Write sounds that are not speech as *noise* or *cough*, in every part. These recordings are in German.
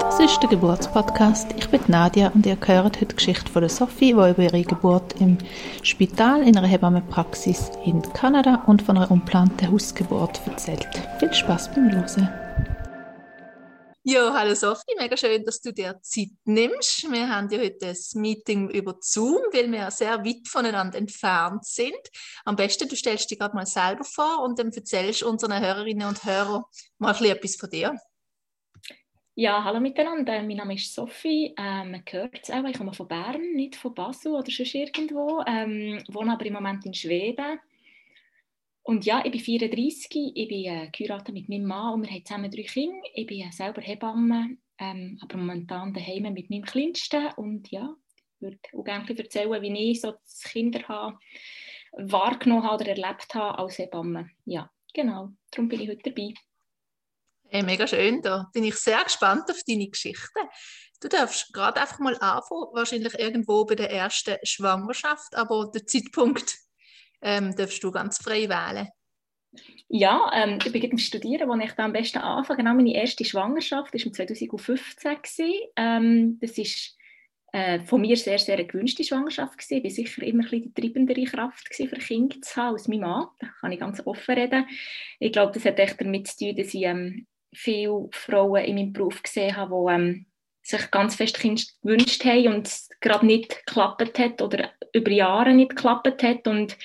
Das ist der Geburtspodcast. Ich bin Nadia und ihr hört heute die Geschichte von der Sophie, die über ihre Geburt im Spital in einer Hebammenpraxis in Kanada und von einer unplanten Hausgeburt erzählt. Viel Spaß beim Hören. Ja, hallo Sophie, mega schön, dass du dir Zeit nimmst. Wir haben ja heute ein Meeting über Zoom, weil wir sehr weit voneinander entfernt sind. Am besten, du stellst dich gerade mal selber vor und dann erzählst unseren Hörerinnen und Hörern mal ein etwas von dir. Ja, hallo miteinander. Mein Name ist Sophie. Ähm, man hört es auch, ich komme von Bern, nicht von Basel oder sonst irgendwo. Ähm, wohne aber im Moment in Schweden. Und ja, ich bin 34, ich bin äh, mit meinem Mann und wir haben zusammen drei Kinder. Ich bin äh, selber Hebamme, ähm, aber momentan daheim mit meinem Kleinsten. Und ja, ich würde auch gerne erzählen, wie ich so das Kinderhaben wahrgenommen habe oder erlebt habe als Hebamme. Ja, genau, darum bin ich heute dabei. Hey, mega schön, da bin ich sehr gespannt auf deine Geschichte. Du darfst gerade einfach mal anfangen, wahrscheinlich irgendwo bei der ersten Schwangerschaft, aber der Zeitpunkt ähm, darfst du ganz frei wählen. Ja, ähm, ich bin Studieren, wo ich da am besten anfange. Genau, meine erste Schwangerschaft war 2015. Ähm, das ist äh, von mir sehr, sehr eine gewünschte Schwangerschaft gewesen. Ich war sicher immer ein bisschen die treibendere Kraft gewesen, für Kinder zu haben als mein Mann. Da kann ich ganz offen reden. Ich glaube, das hat echt damit zu tun, dass ich ähm, viele Frauen in meinem Beruf gesehen habe, die ähm, sich ganz fest Kinder gewünscht haben und es gerade nicht geklappt hat oder über Jahre nicht geklappt hat. Und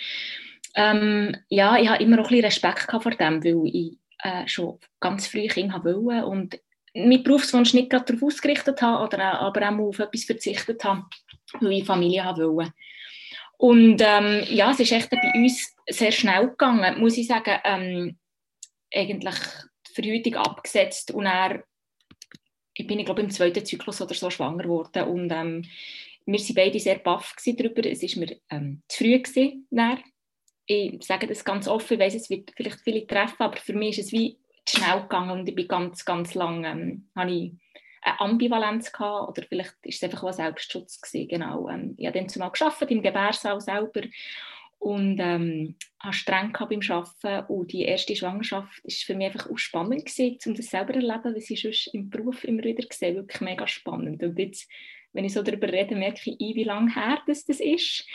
ähm, ja, ich habe immer auch ein bisschen Respekt vor dem, weil ich äh, schon ganz früh Kinder wollte und meinen Berufswunsch nicht gerade darauf ausgerichtet habe, oder, aber auch auf etwas verzichtet habe, weil ich Familie wollte. Und ähm, ja, es ist echt bei uns sehr schnell gegangen, muss ich sagen, ähm, eigentlich die Verhütung abgesetzt und er ich bin, ich im zweiten Zyklus oder so schwanger geworden und ähm, wir waren beide sehr baff darüber. Es war mir ähm, zu früh. Gewesen, ich sage das ganz offen, ich weiss, es wird vielleicht viele treffen, aber für mich ist es wie zu schnell gegangen und ich bin ganz, ganz lange, ähm, ich eine Ambivalenz gehabt, oder vielleicht ist es einfach auch ein Selbstschutz gewesen, genau. Ähm, ich habe dann zumal gearbeitet, im Gebärsaal selber und ähm, habe streng beim Arbeiten und die erste Schwangerschaft war für mich einfach auch spannend gewesen, um das selber zu erleben, was ich sonst im Beruf immer wieder sehe, wirklich mega spannend und jetzt wenn ich so darüber rede, merke ich, wie lange her das, ist.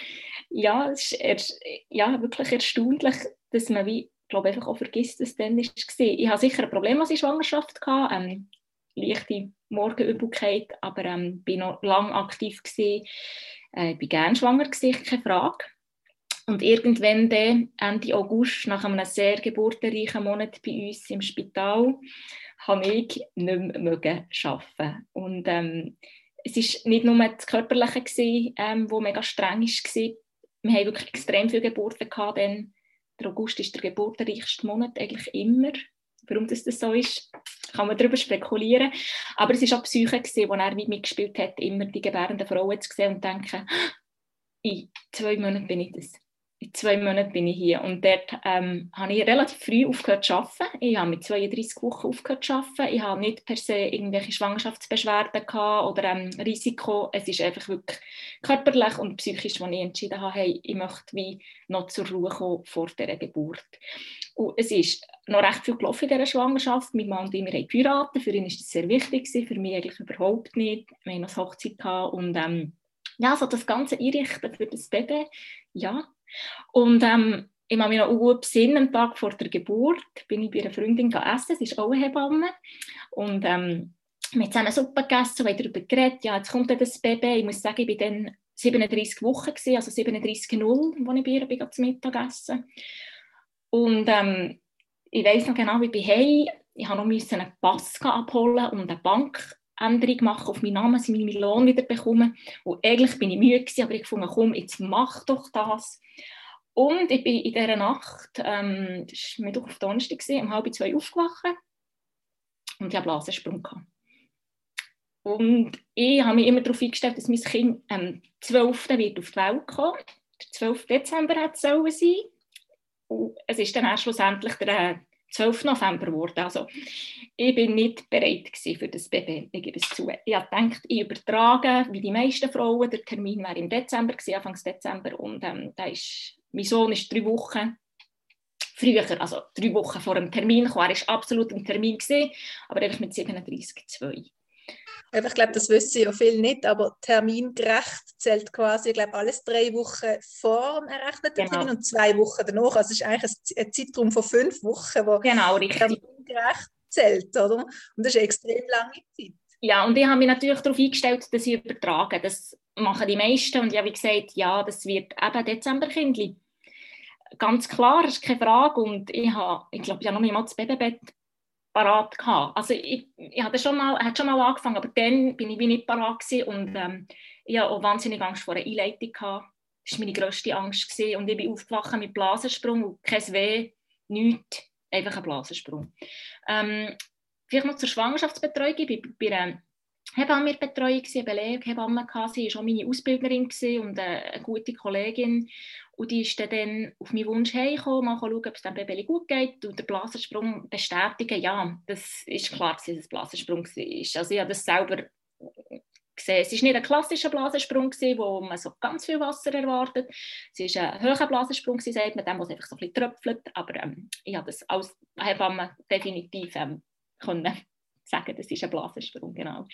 Ja, es ist ja, wirklich erstaunlich, dass man wie, glaube einfach auch vergisst, dass es dann ist. Ich hatte sicher ein Problem, als ich Schwangerschaft hatte, ähm, leichte Morgenübelkeit, aber ähm, bin noch lange aktiv gewesen. Äh, ich war gerne schwanger gewesen, keine Frage. Und irgendwann dann, Ende August, nach einem sehr geburtenreichen Monat bei uns im Spital, habe ich nicht mehr arbeiten. Und ähm, es war nicht nur das Körperliche, gewesen, ähm, mega streng war. Wir haben wirklich extrem viele Geburten gehabt, denn der August ist der geburtenreichste Monat eigentlich immer. Warum das, das so ist, kann man darüber spekulieren. Aber es war auch die Psyche, wo er wie mitgespielt hat, immer die gebärenden Frauen zu sehen und zu denken, in zwei Monaten bin ich das in zwei Monaten bin ich hier. Und dort ähm, habe ich relativ früh aufgehört zu arbeiten. Ich habe mit 32 Wochen aufgehört zu arbeiten. Ich habe nicht per se irgendwelche Schwangerschaftsbeschwerden gehabt oder ähm, Risiko. Es ist einfach wirklich körperlich und psychisch, wo ich entschieden habe, hey, ich möchte wie noch zur Ruhe kommen vor dieser Geburt. Und es ist noch recht viel gelaufen in dieser Schwangerschaft. Mein Mann und ich, wir haben geheiratet. Für ihn war das sehr wichtig, für mich eigentlich überhaupt nicht. Wir haben noch Hochzeit gehabt und ähm, ja, so das ganze Einrichten für das Baby, ja, und ähm, ich habe mich noch gut besinnen, am Tag vor der Geburt bin ich bei einer Freundin essen, sie ist auch eine Hebamme. Und ähm, wir haben zusammen Suppe gegessen, haben darüber geredet, ja, jetzt kommt dann das Baby. Ich muss sagen, ich war dann 37 Wochen, gewesen, also 37,0, als ich bei ihr bin, zum Mittagessen. Und ähm, ich weiß noch genau, wie ich bin Ich musste noch einen Pass abholen und eine Bankänderung machen auf meinen Namen, sie meinen Lohn wieder bekommen. Und eigentlich bin ich müde, gewesen, aber ich fand, komm, jetzt mach doch das. Und ich bin in dieser Nacht, ähm, das war Mittwoch auf Donnerstag, um halb zwei aufgewacht und ich hatte Blasensprung. Gehabt. Und ich habe mich immer darauf eingestellt, dass mein Kind am 12. wird auf die Welt kommen. Der 12. Dezember hat es sein. Und es ist dann erst schlussendlich der 12. November geworden. Also, ich bin nicht bereit für das Baby, ich gebe es zu. Ich habe gedacht, ich übertrage, wie die meisten Frauen, der Termin wäre im Dezember, Anfang Dezember, und ähm, da ist mein Sohn ist drei Wochen früher, also drei Wochen vor dem Termin. Er war absolut im Termin, aber einfach mit 37,2. Ich glaube, das wissen ja viele nicht, aber termingerecht zählt quasi, ich glaube, alles drei Wochen vor dem errechneten genau. Termin und zwei Wochen danach. Also es ist eigentlich ein Zeitraum von fünf Wochen, wo genau, termingerecht zählt, oder? Und das ist eine extrem lange Zeit. Ja, und ich habe mich natürlich darauf eingestellt, dass ich übertrage. Das machen die meisten und ich habe gesagt, ja, das wird eben Dezemberkindli. Ganz klar, ist keine Frage. Und ich habe, ich glaube, ich habe noch nicht mal das Babybett parat gehabt. Also ich, ich hatte schon mal, hatte schon mal angefangen, aber dann bin ich wie nicht parat und ähm, ich hatte auch wahnsinnig Angst vor einer Einleitung. Gehabt. Das war meine grösste Angst. Gewesen. Und ich bin aufgewacht mit Blasensprung und kein Weh, nichts, einfach ein Blasensprung. Ähm, vielleicht noch zur Schwangerschaftsbetreuung. Ich war bei einer Hebammenbetreuung, eine Beleghebamme, sie war auch meine Ausbilderin und eine gute Kollegin. Und die ist dann auf meinen Wunsch hergekommen, mal schauen, ob es dem Baby gut geht und den Blasensprung bestätigen. Ja, das ist klar, dass es ein Blasensprung war. Also ich habe das selber gesehen. Es war nicht ein klassischer Blasensprung, wo man so ganz viel Wasser erwartet. Es war ein hoher Blasensprung, sagt man, dem, wo es einfach so ein bisschen tröpfelt. Aber ähm, ich habe das als Hebamme definitiv ähm, können sagen, das ist ein Blasensprung, genau.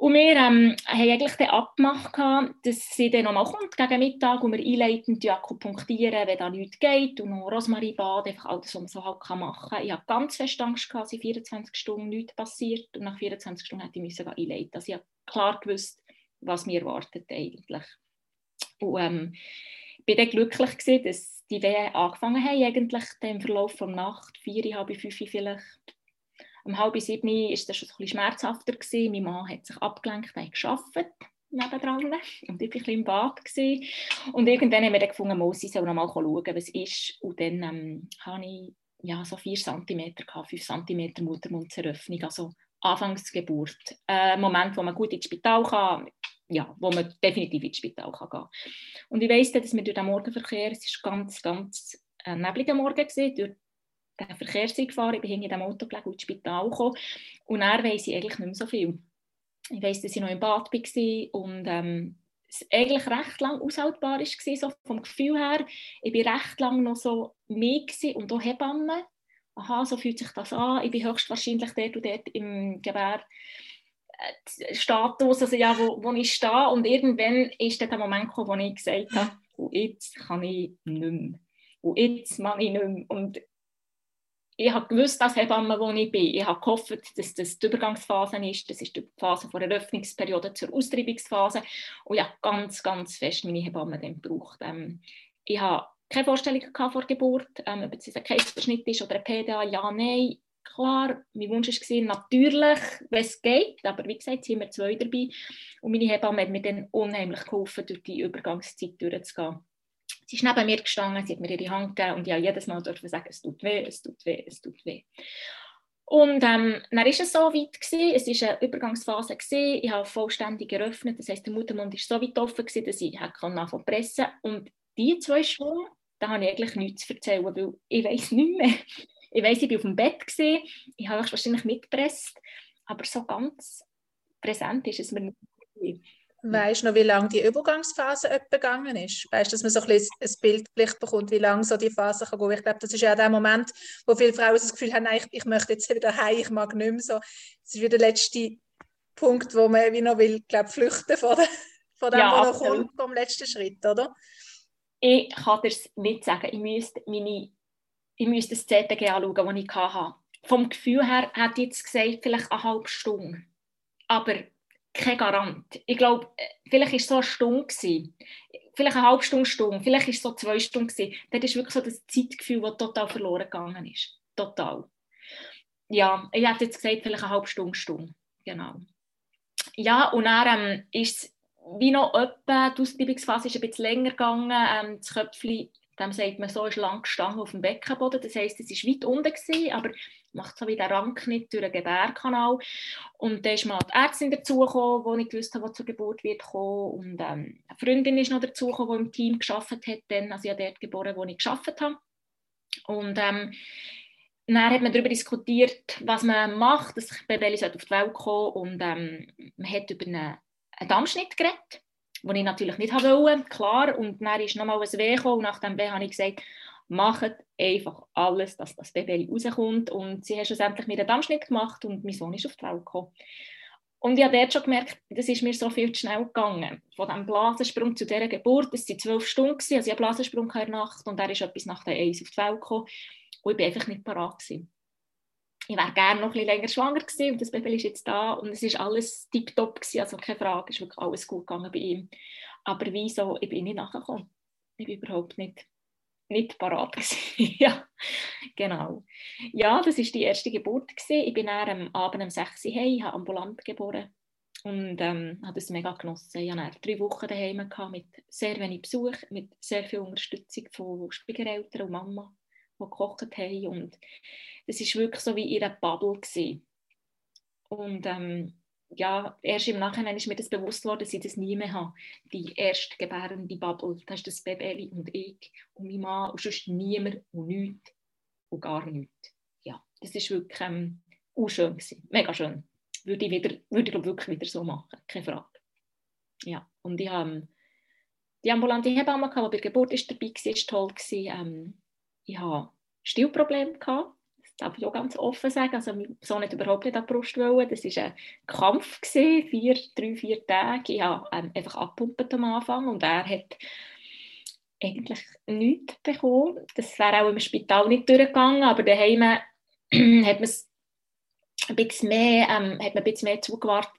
Und wir ähm, haben eigentlich den abgemacht, dass sie dann nochmal kommt gegen Mittag und wir einleitend akupunktieren, wenn da nichts geht und noch Rosmarinbad, einfach alles, was man so halt machen kann. Ich hatte ganz fest Angst, dass in 24 Stunden nichts passiert und nach 24 Stunden hätte ich müssen einleiten Also ich habe klar gewusst, was mir erwartet eigentlich. Und ähm, ich war dann glücklich, gewesen, dass die Wehen angefangen haben, eigentlich im Verlauf der Nacht, vier, halb fünf vielleicht, um halb sieben war es schon ein bisschen schmerzhafter. Gewesen. Mein Mann hat sich abgelenkt, hat gearbeitet und ich war ein im Bad. Gewesen. Und irgendwann haben wir dann gefunden, Mosi soll noch mal schauen, was ist. Und dann ähm, hatte ich ja, so 4 cm, 5 cm Muttermundseröffnung, also Anfangsgeburt. Ein äh, Moment, wo man gut ins Spital kann, ja, wo man definitiv ins Spital kann gehen Und ich weiss, dass wir durch den Morgenverkehr, es war ganz, ganz ein nebliger Morgen, gewesen, durch den Verkehr gefahren, ich bin in dem Auto gelegen ins Spital gekommen. Und dann weiss ich eigentlich nicht mehr so viel. Ich weiss, dass ich noch im Bad war und ähm, es eigentlich recht lang aushaltbar war, so vom Gefühl her. Ich war recht lang noch so mehr und auch Hebamme. Aha, so fühlt sich das an. Ich bin höchstwahrscheinlich dort und dort im Gebär. Äh, Status, also ja, wo, wo ich stehe. Und irgendwann ist dann der Moment gekommen, wo ich gesagt habe, und jetzt kann ich nicht mehr. Und jetzt mache ich nicht mehr. Und ich habe gewusst, dass Hebamme, wo ich bin. Ich habe gehofft, dass das die Übergangsphase ist. Das ist die Phase von der Öffnungsperiode zur Austreibungsphase. Und ich habe ganz, ganz fest meine Hebamme dann gebraucht. Ähm, ich habe keine Vorstellung vor der Geburt, ähm, ob es ein Kaiserschnitt ist oder ein PDA. Ja, nein. Klar, mein Wunsch war natürlich, wenn es geht, aber wie gesagt, sind wir zwei dabei. Und meine Hebamme hat mir dann unheimlich geholfen, durch die Übergangszeit durchzugehen. Sie ist neben mir gestanden, sie hat mir ihre Hand gegeben und ich jedes Mal durfte sagen, es tut weh, es tut weh, es tut weh. Und ähm, dann war es so weit, gewesen, es war eine Übergangsphase, gewesen, ich habe vollständig geöffnet, das heisst, der Muttermund war so weit offen, gewesen, dass ich anfangen pressen Und diese zwei Stunden, da habe ich eigentlich nichts zu erzählen, weil ich weiß nicht mehr. Ich weiß, ich war auf dem Bett, gewesen, ich habe wahrscheinlich mitgepresst, aber so ganz präsent ist es mir nicht. Weißt du noch, wie lange die Übergangsphase gegangen ist? Weißt du, dass man so ein, bisschen ein Bild bekommt, wie lange so die Phase kann gehen? Ich glaube, das ist ja der Moment, wo viele Frauen das Gefühl haben, ich, ich möchte jetzt wieder heim, ich mag nicht mehr so. Das ist wieder der letzte Punkt, wo man wie noch will, glaube flüchten vor, der, vor dem, ja, was noch kommt, vom letzten Schritt, oder? Ich kann dir nicht sagen. Ich müsste, meine, ich müsste das ZTG anschauen, das ich hatte. Vom Gefühl her hätte ich jetzt gesagt, vielleicht eine halbe Stunde. Aber kein Garant. Ich glaube, vielleicht war es so eine Stunde. Gewesen. Vielleicht eine halbe Stunde, Stunde. Vielleicht war es so zwei Stunden. Gewesen. Das ist wirklich so das Zeitgefühl, das total verloren gegangen ist. Total. Ja, ich hätte jetzt gesagt, vielleicht eine halbe Stunde, Stunde. Genau. Ja, und dann ähm, ist es wie noch etwa, die Ausbildungsphase ist ein bisschen länger gegangen. Ähm, das Köpfchen, dem sagt man so, ist lang gestanden auf dem Beckenboden. Das heisst, es war weit unten, gewesen, aber macht so wie den Rangknitt durch den Gebärkanal. Und dann ist mal die Ärztin dazugekommen, die ich gewusst habe, die zur Geburt wird kommen. Und ähm, eine Freundin ist noch dazugekommen, die im Team geschafft hat. Dann, also ich habe dort geboren, wo ich geschafft habe. Und ähm, dann hat man darüber diskutiert, was man macht, dass Baby auf die Welt kommen und ähm, man hat über einen, einen Dammschnitt geredet, den ich natürlich nicht wollte, klar. Und dann ist nochmal ein Weh gekommen und nach dem Weh habe ich gesagt, macht einfach alles, dass das Baby rauskommt. Und sie hat schlussendlich mir einen Dammschnitt gemacht und mein Sohn ist auf die Welt gekommen. Und ich habe dort schon gemerkt, das ist mir so viel zu schnell gegangen. Von diesem Blasensprung zu dieser Geburt, das waren zwölf Stunden, also ich einen Blasensprung in der Nacht und er ist etwas nach der Eins auf die Welt gekommen und ich war einfach nicht parat. Ich wäre gerne noch ein bisschen länger schwanger gewesen und das Baby ist jetzt da und es ist alles tiptop also keine Frage, es ist wirklich alles gut gegangen bei ihm. Aber wieso, ich bin nicht nachgekommen. Ich bin überhaupt nicht nicht parat *laughs* ja, genau. Ja, das war die erste Geburt. Gewesen. Ich bin dann am Abend um 6 Uhr heim, habe ambulant geboren und ähm, habe das mega genossen. Ich hatte drei Wochen daheim gehabt, mit sehr wenig Besuch, mit sehr viel Unterstützung von Schwiegereltern und Mama, die gekocht haben. Und das war wirklich so wie ihre Bubble. Gewesen. Und ähm, ja, erst im Nachhinein ist mir das bewusst worden, dass ich das nie mehr habe. Die erstgebärende Bubble, das ist das Baby und ich und mein Mann und sonst niemand und nichts und gar nichts. Ja, das war wirklich ähm, schön mega schön. Würde ich, wieder, würde ich wirklich wieder so machen, keine Frage. Ja, und ich habe ähm, die ambulante Hebamme, die bei der Geburt ist dabei war, war toll. Ähm, ich hatte Stillprobleme. Gehabt darf ich auch ganz offen sagen. Also mein Sohn überhaupt nicht an die Brust wollen. Das war ein Kampf, gewesen, vier, drei, vier Tage. Ich habe ähm, einfach abgepumpt am Anfang und er hat eigentlich nichts bekommen. Das wäre auch im Spital nicht durchgegangen, aber daheim *clears throat* hat man es ein bisschen mehr, ähm, hat man ein bisschen mehr zugewartet.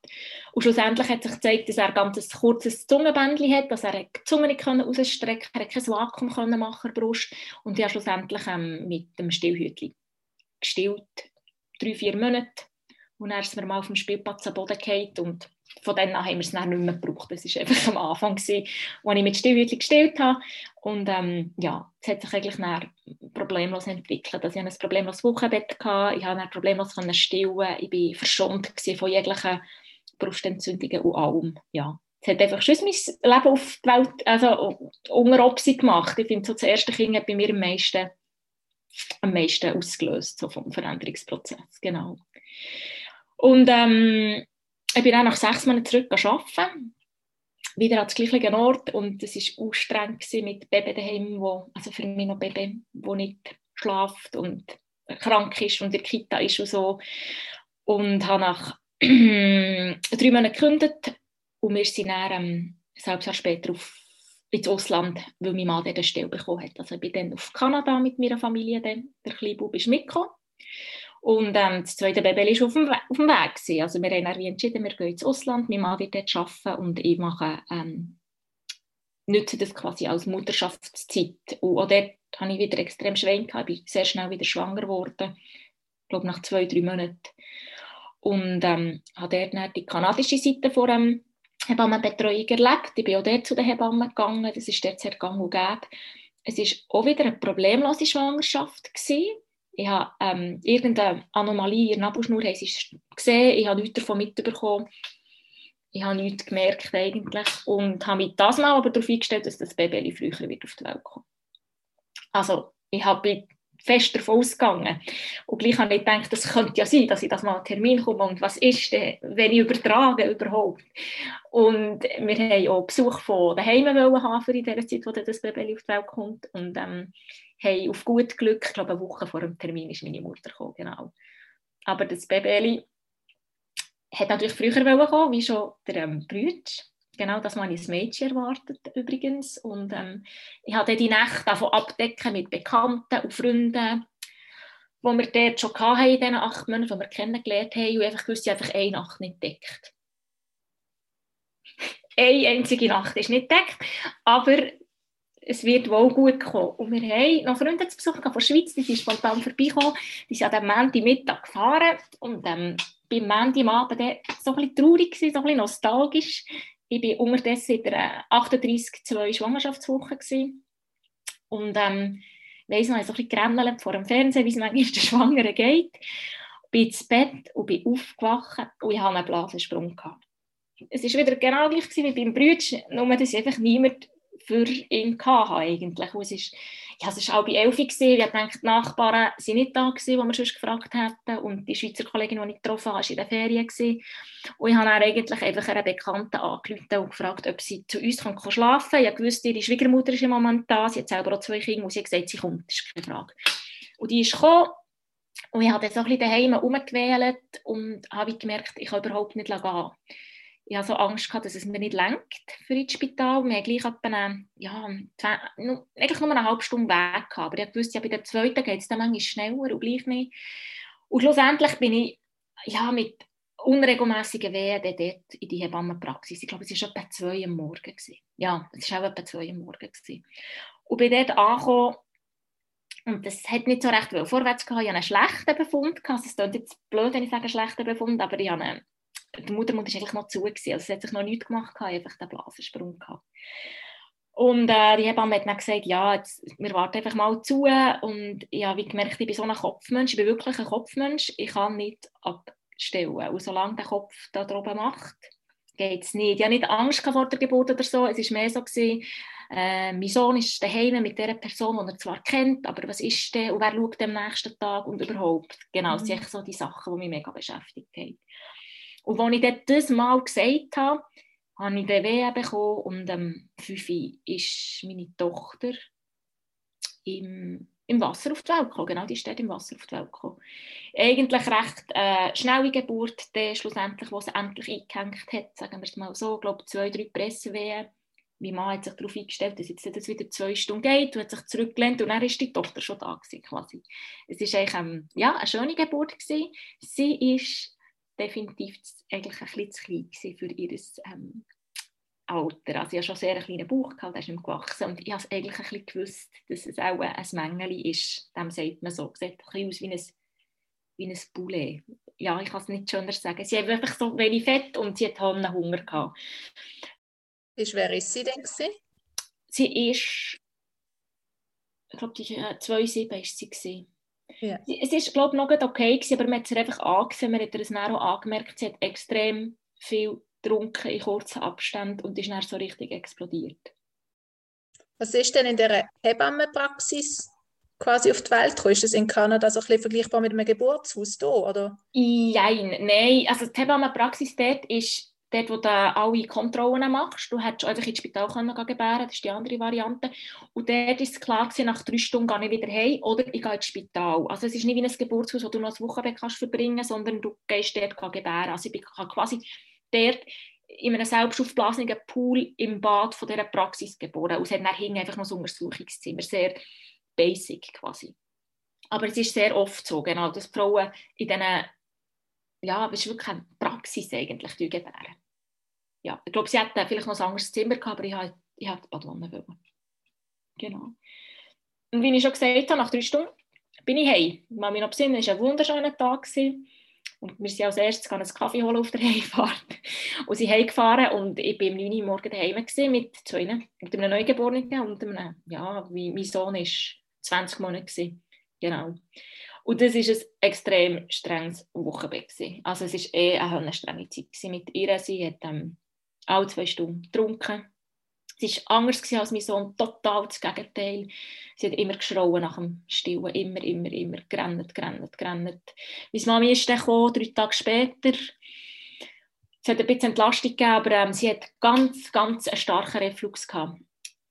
Und schlussendlich hat sich gezeigt, dass er ein ganz kurzes Zungenbändchen hat, dass er die Zunge nicht rausstrecken konnte, er kein Vakuum machen Brust. Und ja schlussendlich ähm, mit dem Stillhütchen gestillt, drei, vier Monate. Und dann ist mir mal auf dem Spielplatz am Boden gefallen und von dann an haben wir es dann nicht mehr gebraucht. Das war einfach *laughs* am Anfang, als ich mit Stillhütchen gestillt habe. Und ähm, ja, es hat sich eigentlich dann problemlos entwickelt. Also ich hatte ein problemloses Wochenbett, gehabt, ich konnte problemlos stillen, ich war verschont von jeglichen Brustentzündungen und allem. Ja. Es hat einfach schon mein Leben auf die Welt, also unter Opsi gemacht. Ich finde, so das erste Kind hat bei mir am meisten am meisten ausgelöst so vom Veränderungsprozess. Genau. Und ähm, ich bin dann nach sechs Monaten zurück arbeiten, wieder an den gleichen Ort und es war anstrengend mit Baby daheim, wo, also für mich noch Baby, wo nicht schläft und krank ist und in der Kita ist und so. Und habe nach *clears throat* drei Monaten gekündigt und wir sind dann ähm, ein später auf ins Ausland, weil mein Mann eine Stelle bekommen hat. Also ich bin dann auf Kanada mit meiner Familie, dann, der kleine Bub ist mitgekommen. Und ähm, das zweite Baby war auf dem, auf dem Weg. Gewesen. Also wir haben dann entschieden, wir gehen ins Ausland, mein Mann wird dort arbeiten und ich mache, ähm, nutze das quasi als Mutterschaftszeit. Und auch dort habe ich wieder extrem Schwein ich bin sehr schnell wieder schwanger geworden, ich glaube nach zwei, drei Monaten. Und ähm, habe dort dann die kanadische Seite vor ähm, Hebammenbetreuung erlebt. Ich bin auch dort zu den Hebammen gegangen. Das ist dort sehr gang und gäbe. Es war auch wieder eine problemlose Schwangerschaft. Gewesen. Ich habe ähm, irgendeine Anomalie in der Nabelschnur gesehen. Ich habe nichts davon mitbekommen. Ich habe nichts gemerkt eigentlich und habe mich das mal aber darauf eingestellt, dass das Baby früher wird auf die Welt kommen. Also ich habe fest davon ausgegangen. Und gleich habe ich gedacht, das könnte ja sein, dass ich das mal einen Termin komme und was ist denn, wenn ich übertrage überhaupt. Und wir haben auch Besuch von daheim haben für in der Zeit, wo das Baby auf die Welt kommt und ähm, haben auf gut Glück, ich glaube eine Woche vor dem Termin ist meine Mutter gekommen, genau. Aber das Baby hat natürlich früher kommen, wie schon der ähm, Brütsch genau das habe ich als Mädchen erwartet übrigens. Und ähm, ich habe die Nächte davon abdecken mit Bekannten und Freunden, die wir dort schon hatten in diesen acht Monaten, die wir kennengelernt haben und einfach gewusst, einfach eine Nacht nicht deckt. *laughs* eine einzige Nacht ist nicht deckt, aber es wird wohl gut kommen. Und wir haben noch Freunde zu Besuch von der Schweiz, die sind spontan vorbeigekommen, die sind an dem Mittag gefahren und ähm, beim Montag am Abend so ein bisschen traurig, so ein bisschen nostalgisch, ich war unterdessen in der 38,2 Schwangerschaftswoche. Gewesen. Und ähm, weiss noch, ich so ein bisschen vor dem Fernsehen, wie es manchmal der Schwangeren geht. Bin ins Bett und bin aufgewacht und ich hatte einen Blasensprung. Es war wieder genau gleich wie beim Brütsch, nur dass ich einfach niemand für ihn hatte eigentlich. es ist, ja, es war auch bei Elfi, ich denke, die Nachbarn waren nicht da wo wir sonst gefragt hätten und die Schweizer Kollegin, die ich getroffen habe, war in der Ferien und ich habe dann eigentlich einfach einer Bekannten angerufen und gefragt, ob sie zu uns kann schlafen kann. Ich wusste, ihre Schwiegermutter ist im Moment da, sie hat selber auch zwei Kinder und sie hat gesagt, sie kommt, das ist keine Frage. Und die ist gekommen und ich habe dann so ein bisschen daheim herumgewählt und habe gemerkt, ich kann überhaupt nicht gehen ich hatte so Angst gehabt, dass es mir nicht lenkt für ins Spital. Wir haben gleich etwa, ja, nur, eigentlich nur eine halbe Stunde Weg gehabt. Aber ich wusste, ja, bei der zweiten geht es dann manchmal schneller und gleich nicht. Und schlussendlich bin ich ja, mit unregelmäßigen Wehen dort in die Hebammenpraxis. Ich glaube, es war etwa zwei am Morgen. Gewesen. Ja, es war auch etwa zwei am Morgen. Gewesen. Und bin dort angekommen und das hat nicht so recht vorwärts gehabt. Ich hatte einen schlechten Befund. Also es klingt jetzt blöd, wenn ich sage schlechten Befund, aber ich hatte einen der Muttermund war eigentlich noch zu, gewesen, also es hat sich noch nichts gemacht, gehabt, einfach den Blasensprung gehabt. Und äh, die Hebamme hat dann gesagt, ja, jetzt, wir warten einfach mal zu. Und ich habe gemerkt, ich bin so ein Kopfmensch, ich bin wirklich ein Kopfmensch, ich kann nicht abstellen. Und solange der Kopf da oben macht, geht es nicht. Ich habe nicht Angst vor der Geburt oder so, es war mehr so, gewesen, äh, mein Sohn ist daheim mit der Person, die er zwar kennt, aber was ist der und wer schaut am nächsten Tag und überhaupt. Genau, das sind mhm. so die Sachen, die mich mega beschäftigt haben. Und als ich das Mal gesagt habe, habe ich den Wehen bekommen und am ähm, 5 ist meine Tochter im, im Wasser auf die Welt gekommen. Genau, die steht im Wasser auf die Welt gekommen. Eigentlich recht äh, schnelle Geburt, der schlussendlich, wo endlich eingehängt hat, sagen wir es mal so, ich glaube zwei, drei Pressewehen. Mein Mann hat sich darauf eingestellt, dass jetzt das wieder zwei Stunden geht und hat sich zurückgelehnt und dann ist die Tochter schon da gewesen, quasi. Es war ähm, ja, eine schöne Geburt gewesen. Sie ist definitiv eigentlich ein bisschen zu klein für ihr ähm, Alter. Also ich hatte schon sehr einen kleinen Bauch, gehabt, der ist nicht gewachsen und ich habe eigentlich ein bisschen gewusst, dass es auch ein Mängeli ist. Dem sagt man so. Sieht ein bisschen aus wie ein, wie ein Poulet. Ja, ich kann es nicht schöner sagen. Sie hat einfach so wenig Fett und sie hat Hunger gehabt. Ist, wer ist sie denn? Gewesen? Sie ist, ich glaube, 2,7 war sie. Gewesen. Ja. Es ist, glaube ich, noch okay gewesen, aber man hat es einfach angesehen, man hat es dann auch angemerkt, sie hat extrem viel getrunken in kurzen Abständen und ist dann so richtig explodiert. Was ist denn in der Hebammenpraxis quasi auf die Welt gekommen? Ist das in Kanada so ein bisschen vergleichbar mit einem Geburtshaus hier, oder? Nein, nein. Also die Hebammenpraxis dort ist dort, wo du alle Kontrollen machst. Du hättest einfach ins Spital können gebären das ist die andere Variante. Und dort ist es klar gewesen, nach drei Stunden gehe ich wieder heim oder ich gehe ins Spital. Also es ist nicht wie ein Geburtshaus, wo du noch eine Woche kannst verbringen sondern du gehst dort gebären. Also ich kann quasi dort in einem selbst aufblasenen Pool im Bad von dieser Praxis geboren. Und es hat dann einfach noch ein Untersuchungszimmer, sehr basic quasi. Aber es ist sehr oft so, genau, dass Frauen in diesen ja, es ist wirklich eine Praxis eigentlich, die gebären ja, ich glaube, sie hätte vielleicht noch ein anderes Zimmer gehabt, aber ich hatte, ich hatte die Badwanne. Wollen. Genau. Und wie ich schon gesagt habe, nach drei Stunden bin ich heim. Ich kann mich noch besinnen, es war ein wunderschöner Tag. Gewesen. Und wir sind als erstes einen Kaffee holen auf der *laughs* Heimfahrt. Und sie heimgefahren und ich war um 9 Uhr morgens daheim mit zwei, mit einem Neugeborenen und einem, ja, mein Sohn war 20 Monate. Gewesen. Genau. Und das war ein extrem strenges Wochenbett. Also es war eh eine strenge Zeit mit ihr. Sie hat ähm, alle zwei Stunden getrunken. Sie war anders als mein Sohn, total das Gegenteil. Sie hat immer geschrauen nach dem Stillen, immer, immer, immer, gerannt, gerannt, gerannt. Meine Mami ist dann gekommen, drei Tage später. Es hat ein bisschen Entlastung gegeben, aber ähm, sie hat ganz, ganz einen starken Reflux gehabt.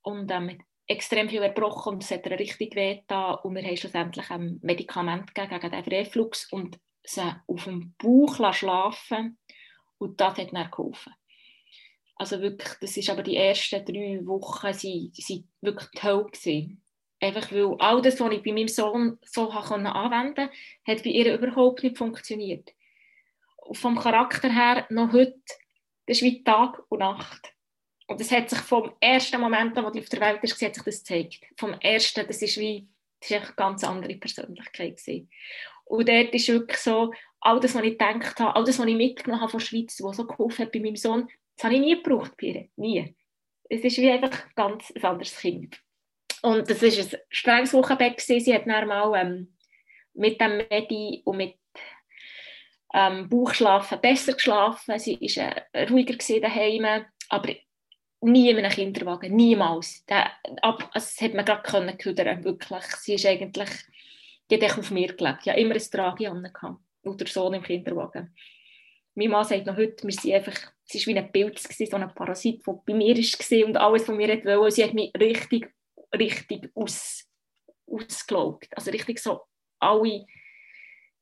Und ähm, extrem viel erbrochen und es hat richtig weh Und wir haben schlussendlich ein Medikament gegeben gegen den Reflux und sie auf dem Bauch schlafen Und das hat dann geholfen. Also wirklich, das ist aber die ersten drei Wochen sie, sie wirklich toll gewesen. Einfach weil all das, was ich bei meinem Sohn so anwenden konnte, hat bei ihr überhaupt nicht funktioniert. Und vom Charakter her noch heute, das ist wie Tag und Nacht. Und das hat sich vom ersten Moment an, wo die auf der Welt ist, hat sich das gezeigt. Vom ersten, das ist wie, das ist eine ganz andere Persönlichkeit gewesen. Und dort ist wirklich so, all das, was ich gedacht habe, all das, was ich mitgenommen habe von der Schweiz, was so geholfen hat bei meinem Sohn, das habe ich nie gebraucht ihr. Nie. Es ist wie einfach ein ganz anderes Kind. Und das war ein strenges Wochenbett. Sie hat dann mal ähm, mit dem Medi und mit ähm, Bauchschlafen besser geschlafen. Sie war äh, ruhiger daheim. Aber nie in einem Kinderwagen, niemals. Der, ab, also, das hat man gerade können küdern, wirklich. Sie ist eigentlich, die hat auf mir gelebt. Ja, immer ein Tragi an und der Sohn im Kinderwagen. Mein Mann sagt noch heute, wir sind einfach, es war wie ein Pilz, so ein Parasit, der bei mir war und alles von mir wollte. Sie hat mich richtig, richtig aus, ausgelaugt. Also richtig so, alle,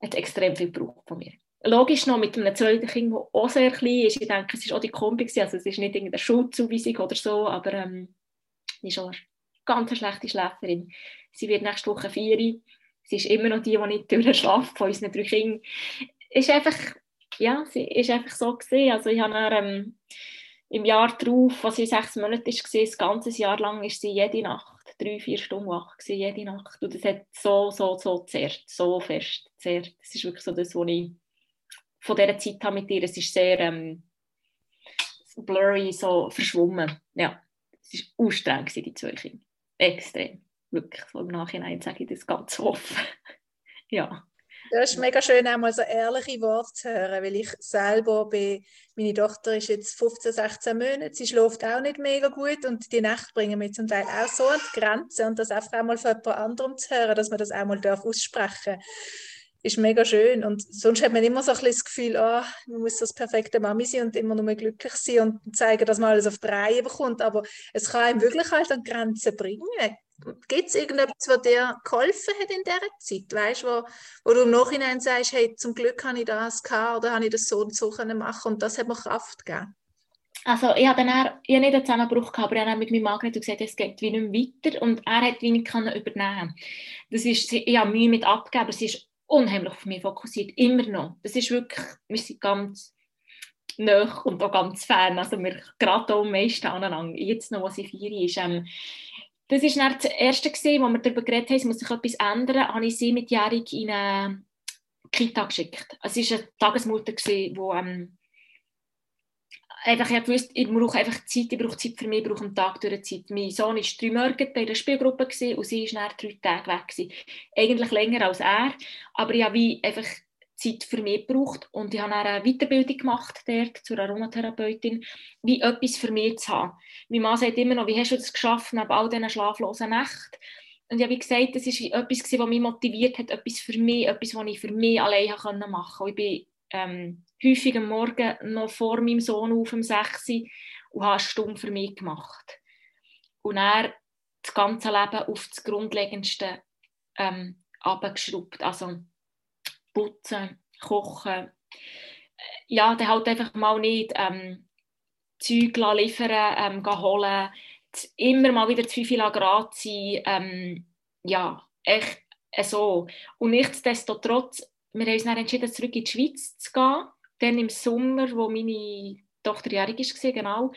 hat extrem viel gebraucht von mir logisch noch mit einem zweiten Kind, das auch sehr klein ist. Ich denke, es war auch die Kombi, also es ist nicht irgendeine Schulzuweisung oder so, aber ähm, sie ist auch eine ganz schlechte Schläferin. Sie wird nächste Woche vier. Sie ist immer noch die, die nicht durchschlafen von unseren drei Kindern. Ist einfach, ja, sie ist einfach so gesehen. Also ich habe dann, ähm, im Jahr darauf, was sie sechs Monate war, das ganze Jahr lang ist sie jede Nacht drei, vier Stunden wach jede Nacht. Und das hat so, so, so zerrt, so fest zerrt. Das ist wirklich so das, was ich von dieser Zeit habe mit ihr. Es ist sehr ähm, blurry, so verschwommen. Ja, es war anstrengend, die zwei. Extrem. Wirklich. So Im Nachhinein sage ich das ganz offen. *laughs* ja. Es ist mega schön, einmal so ehrliche Worte zu hören, weil ich selber bin, meine Tochter ist jetzt 15, 16 Monate, sie schläft auch nicht mega gut und die Nacht bringen mich zum Teil auch so an die Grenze und das einfach einmal von jemand anderem zu hören, dass man das einmal aussprechen darf ist mega schön. Und sonst hat man immer so ein das Gefühl, oh, man muss das perfekte Mami sein und immer nur glücklich sein und zeigen, dass man alles auf die Reihe bekommt. Aber es kann einem wirklich halt an Grenzen bringen. Gibt es irgendetwas, was dir geholfen hat in dieser Zeit? Weißt wo, wo du im Nachhinein sagst, hey, zum Glück habe ich das gehabt oder habe ich das so und so können machen und das hat mir Kraft gegeben? Also ich habe dann ich habe nicht einen Zusammenbruch gehabt, aber ich habe mit meinem Mann gesagt, es geht wie nicht weiter und er hat wie nicht übernehmen Das ist, ich habe Mühe mit abgegeben, aber es ist unheimlich auf mich fokussiert, immer noch. Das ist wirklich, wir sind ganz nah und auch ganz fern, also wir gerade am meisten aneinander, jetzt noch, was ich vier ist. Ähm, das war das erste, gewesen, wo wir darüber geredet haben, es muss sich etwas ändern, habe ich sie mitjährig in eine Kita geschickt. Es war eine Tagesmutter, die einfach, ich wusste, ich brauche einfach Zeit, ich brauche Zeit für mich, ich brauche einen Tag durch Zeit. Mein Sohn war drei Monate in der Spielgruppe gewesen, und sie war dann drei Tage weg. Gewesen. Eigentlich länger als er, aber ich habe einfach Zeit für mich gebraucht und ich habe eine Weiterbildung gemacht dort zur Aromatherapeutin, wie etwas für mich zu haben. Mein Mann sagt immer noch, wie hast du das geschafft neben all diesen schlaflosen Nächten? Und ich habe gesagt, das war etwas, was mich motiviert hat, etwas für mich, etwas, was ich für mich alleine machen konnte. Ich bin ähm, häufig am Morgen noch vor meinem Sohn auf um 6 Uhr und habe eine Stunde für mich gemacht. Und er das ganze Leben auf das Grundlegendste ähm. Also putzen, kochen. Ja, der halt einfach mal nicht ähm, Zeug liefern, ähm, holen, immer mal wieder zu viel Grad sein. Ähm, ja, echt so. Und nichtsdestotrotz wir haben uns dann entschieden, zurück in die Schweiz zu gehen. Dann im Sommer, wo meine Tochter jährig war, genau.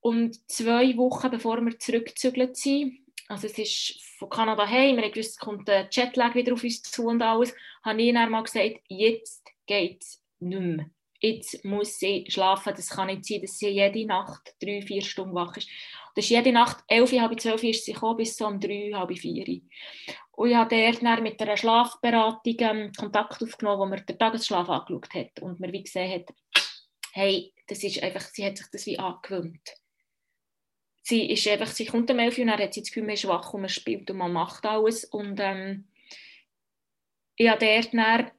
Und zwei Wochen bevor wir zurückgezügelt sind, also es ist von Kanada heim, wir haben gewusst, es kommt der Jetlag wieder auf uns zu und alles, habe ich dann mal gesagt, jetzt geht es nicht mehr. Jetzt muss sie schlafen, das kann nicht sein, dass sie jede Nacht drei, vier Stunden wach ist. Das ist jede Nacht, elf, halb zwölf ist sie gekommen, bis so um drei, halb vier. Und ich habe dort mit einer Schlafberatung ähm, Kontakt aufgenommen, wo mir den Tagesschlaf angeschaut hat und mir wie gesehen hat, hey, das ist einfach, sie hat sich das wie angewöhnt. Sie ist einfach, sie kommt um 11 Uhr und dann hat sie das Gefühl, man ist wach und man spielt und man macht alles. Und ähm, ich habe dort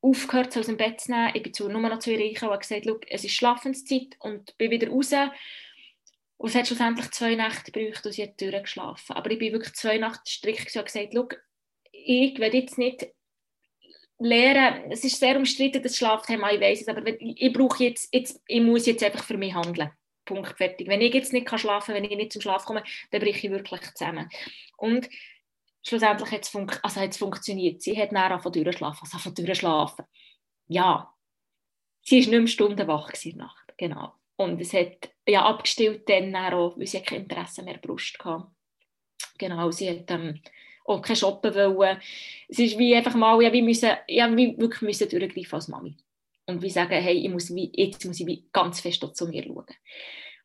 aufgehört, sie aus dem Bett zu nehmen. Ich bin zu, nur noch zu ihr und habe gesagt, es ist Schlafenszeit und bin wieder raus und es hat schlussendlich zwei Nächte gebraucht, und sie hat durchgeschlafen. Aber ich bin wirklich zwei Nächte strikt und gesagt, schau, ich will jetzt nicht lernen, es ist sehr umstritten, das Schlafthema, ich weiß es, aber ich, brauche jetzt, jetzt, ich muss jetzt einfach für mich handeln. Punkt, fertig. Wenn ich jetzt nicht kann schlafen kann, wenn ich nicht zum Schlaf komme, dann breche ich wirklich zusammen. Und schlussendlich hat es, fun also funktioniert. Sie hat nachher von durchschlafen, also von durchschlafen. Ja, sie war nicht mehr Stunden wach in der Nacht, genau. Und es hat ja abgestillt dann auch, weil sie kein Interesse mehr Brust hatte. Genau, sie hat ähm, auch kein Shoppen wollen. Es ist wie einfach mal, ja, wir müssen, ja, wir wirklich müssen durchgreifen als Mami. Und wir sagen, hey, ich muss wie, jetzt muss ich ganz fest zu mir schauen.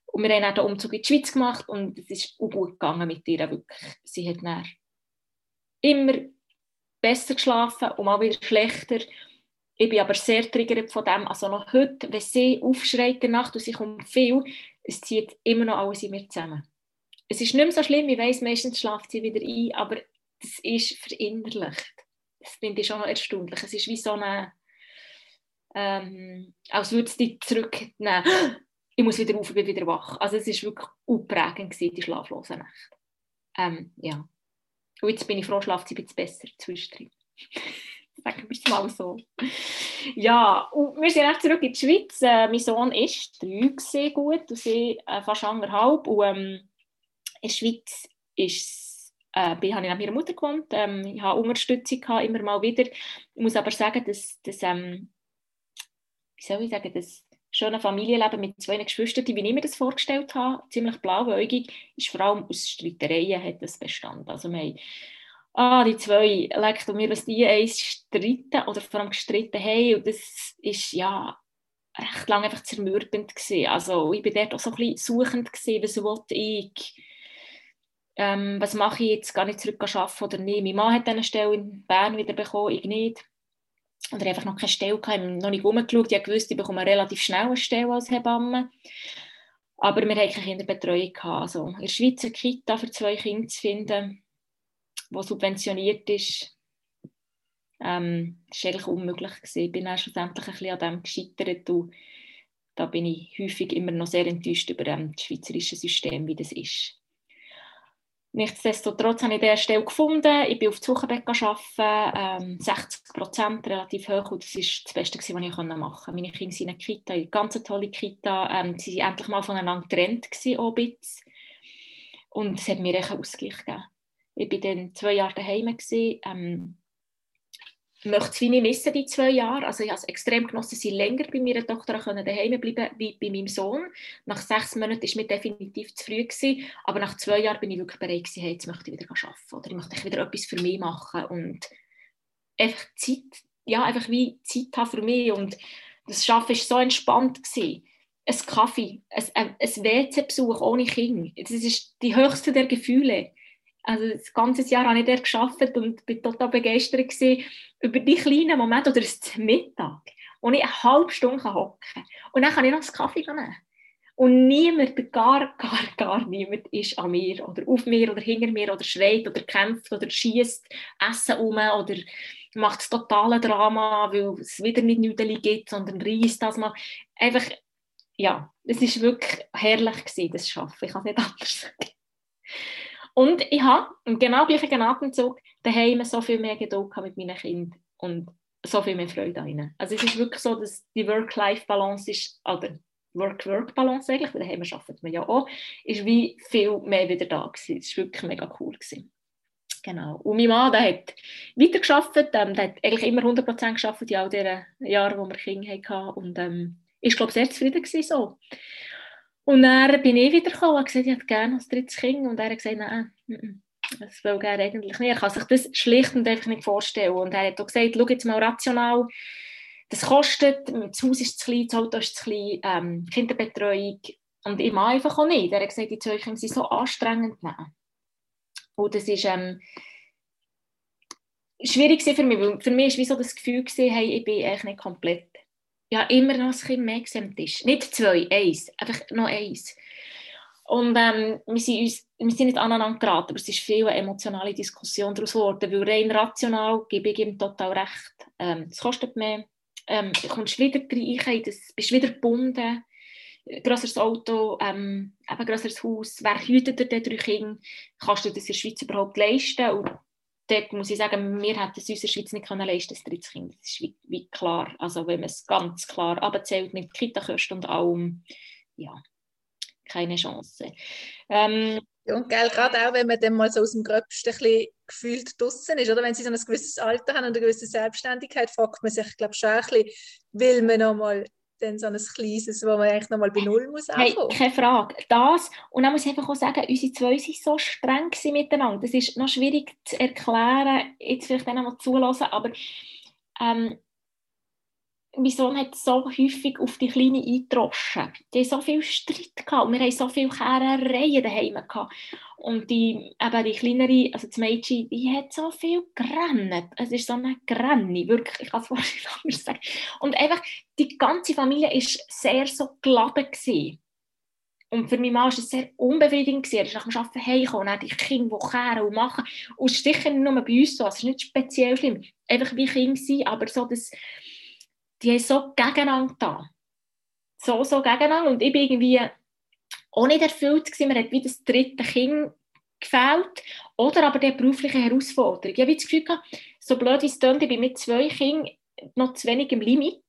Und wir haben dann den Umzug in die Schweiz gemacht und es ist auch gut gegangen mit ihr wirklich. Sie hat dann immer besser geschlafen und mal wieder schlechter. Ich bin aber sehr triggert von dem. Also noch heute, wenn sie aufschreit in der Nacht und sie kommt viel, es zieht immer noch alles in mir zusammen. Es ist nicht mehr so schlimm, ich weiss, meistens schlaft sie wieder ein, aber das ist verinnerlicht. Das finde ich schon noch erstaunlich. Es ist wie so eine, ähm, als würde es dich zurücknehmen. *gasps* Ich muss wieder auf, ich bin wieder wach. Also es war wirklich aufprägend, die schlaflosen Nächte. Ähm, ja. Und jetzt bin ich froh, schlaft sie ein bisschen besser zwischendrin. *laughs* Sagen wir es mal so. Ja, und wir sind zurück in die Schweiz. Äh, mein Sohn ist drei gut und sie äh, fast anderthalb. Und ähm, in der Schweiz ist, äh, habe ich neben meiner Mutter gewohnt. Ähm, ich habe Unterstützung gehabt, immer mal wieder. Ich muss aber sagen, dass, dass ähm, wie soll ich sagen, das schöne Familienleben mit zwei Geschwistern, wie ich mir das vorgestellt habe, ziemlich blauäugig, ist vor allem aus Streitereien hat das bestanden. Also wir haben, ah, die zwei, leckt mir, was die eins streiten oder vor allem gestritten haben und das ist ja recht lange einfach zermürbend gewesen. Also ich bin dort auch so ein bisschen suchend gewesen, was will ich, ähm, was mache ich jetzt, gar nicht zurück arbeiten oder nicht. Mein Mann hat eine Stelle in Bern wieder bekommen, ich nicht oder einfach noch keine Stelle gehabt, noch nicht rumgeschaut. Ich wusste, ich bekomme relativ schnell eine Stelle als Hebamme. Aber wir hatten keine Kinderbetreuung. Also in der Schweiz eine Kita für zwei Kinder zu finden, die subventioniert ist, ähm, war eigentlich unmöglich. Gewesen. Ich bin dann schlussendlich ein bisschen an dem gescheitert und da bin ich häufig immer noch sehr enttäuscht über ähm, das schweizerische System, wie das ist. Nichtsdestotrotz habe ich diese Stelle gefunden. Ich bin auf Wochenbett arbeiten, ähm, 60 Prozent, relativ hoch. Und das war das Beste, was ich machen konnte. Meine Kinder sind in einer Kita, eine ganz tolle Kita. Ähm, sie waren endlich mal voneinander getrennt, auch ein Und es hat mir einen Ausgleich gegeben. Ich war dann zwei Jahre daheim. Gewesen, ähm, möchte es wie nicht missen, die zwei Jahre. Also ich habe es extrem genossen, sie länger bei meiner Tochter daheim bleiben wie bei meinem Sohn. Nach sechs Monaten war mir definitiv zu früh, gewesen, aber nach zwei Jahren bin ich wirklich bereit gewesen, hey, jetzt möchte ich wieder arbeiten oder ich möchte wieder etwas für mich machen und einfach Zeit, ja, einfach wie Zeit haben für mich und das Arbeiten war so entspannt. Gewesen. Ein Kaffee, ein, ein, ein WC-Besuch ohne Kind, das ist die höchste der Gefühle also das ganze Jahr habe ich dort gearbeitet und bin total begeistert über die kleinen Momente oder das Mittag, wo ich eine halbe Stunde hocken kann. Und dann kann ich noch einen Kaffee nehmen. Und niemand, gar, gar, gar niemand ist an mir oder auf mir oder hinter mir oder schreit oder kämpft oder schießt Essen um oder macht das totale Drama, weil es wieder nicht Nüdeli gibt, sondern reißt das mal. Einfach, ja, es war wirklich herrlich gewesen, das Schaffen. Ich kann es nicht anders sagen. Und ich habe im genau gleichen Atemzug daheim so viel mehr Geduld mit meinen Kindern und so viel mehr Freude an ihnen. Also es ist wirklich so, dass die Work-Life-Balance ist, oder Work-Work-Balance eigentlich, weil daheim arbeitet man ja auch, ist wie viel mehr wieder da gewesen. Das war wirklich mega cool. Gewesen. Genau. Und mein Mann, der hat weitergearbeitet, ähm, der hat eigentlich immer 100% gearbeitet in all den Jahren, wo wir Kinder hatten und ähm, ist, glaube ich, sehr zufrieden gewesen so. Und dann bin ich wieder und gesagt, ich hätte gerne ein drittes Kind. Und er hat gesagt, nein, das will er eigentlich nicht. Er kann sich das schlicht und einfach nicht vorstellen. Und er hat auch gesagt, schau jetzt mal rational, das kostet, das Haus ist zu klein, das Auto ist zu klein, ähm, Kinderbetreuung. Und ich mache einfach auch nicht. Er hat gesagt, die zwei Kinder sind so anstrengend. Nein. Und das ist ähm, schwierig für mich, weil für mich war so das Gefühl, hey, ich bin eigentlich nicht komplett ja, immer noch ein Kind mehr am Tisch. Nicht zwei, eins. Einfach noch eins. Und ähm, wir, sind uns, wir sind nicht aneinander geraten, aber es ist viel eine emotionale Diskussion daraus geworden, weil rein rational gebe ich ihm total recht. Ähm, es kostet mehr, ähm, du kommst wieder rein, das bist wieder gebunden, grösseres Auto, ähm, eben grösseres Haus, wer hütet dir drei Kinder, kannst du das in der Schweiz überhaupt leisten? Und dort muss ich sagen, wir hätten es uns in der Schweiz nicht können leisten, das dritte Kind. Das ist wie, wie, klar. Also wenn man es ganz klar abzählt mit Kita-Kosten und allem, ja, keine Chance. Ähm, und gell, gerade auch, wenn man dann mal so aus dem Gröbsten ein gefühlt draußen ist, oder wenn sie so ein gewisses Alter haben und eine gewisse Selbstständigkeit, fragt man sich, glaube schon ein bisschen, will man noch mal dann so ein kleines, wo man eigentlich nochmal bei Null muss hey, keine Frage. Das, und dann muss ich einfach auch sagen, unsere zwei waren so streng miteinander. Das ist noch schwierig zu erklären, jetzt vielleicht denen mal zulassen, aber ähm, mein Sohn hat so häufig auf die Kleine eingedroschen. Die haben so viel Streit gehabt. Wir haben so viele Kehrereien daheim. Und die, eben die kleinere, also das Mädchen, die hat so viel gerannt. Es ist so eine Granny, wirklich, ich kann es *laughs* fast nicht anders sagen. Und einfach, die ganze Familie war sehr so geladen gewesen. Und für meinen Mann war es sehr unbefriedigend. Er ist nach dem Arbeiten heimgekommen und die Kinder, die kehren und machen. Und es ist sicher nicht nur bei uns so, es ist nicht speziell schlimm. Einfach wie Kinder sind, aber so, dass die haben so gegeneinander da. So, so gegeneinander. Und ich bin irgendwie auch nicht erfüllt gewesen. Mir hat wie das dritte Kind gefällt. Oder aber die berufliche Herausforderung. Ich habe das Gefühl so blöd wie es klingt, ich bin mit zwei Kindern noch zu wenig im Limit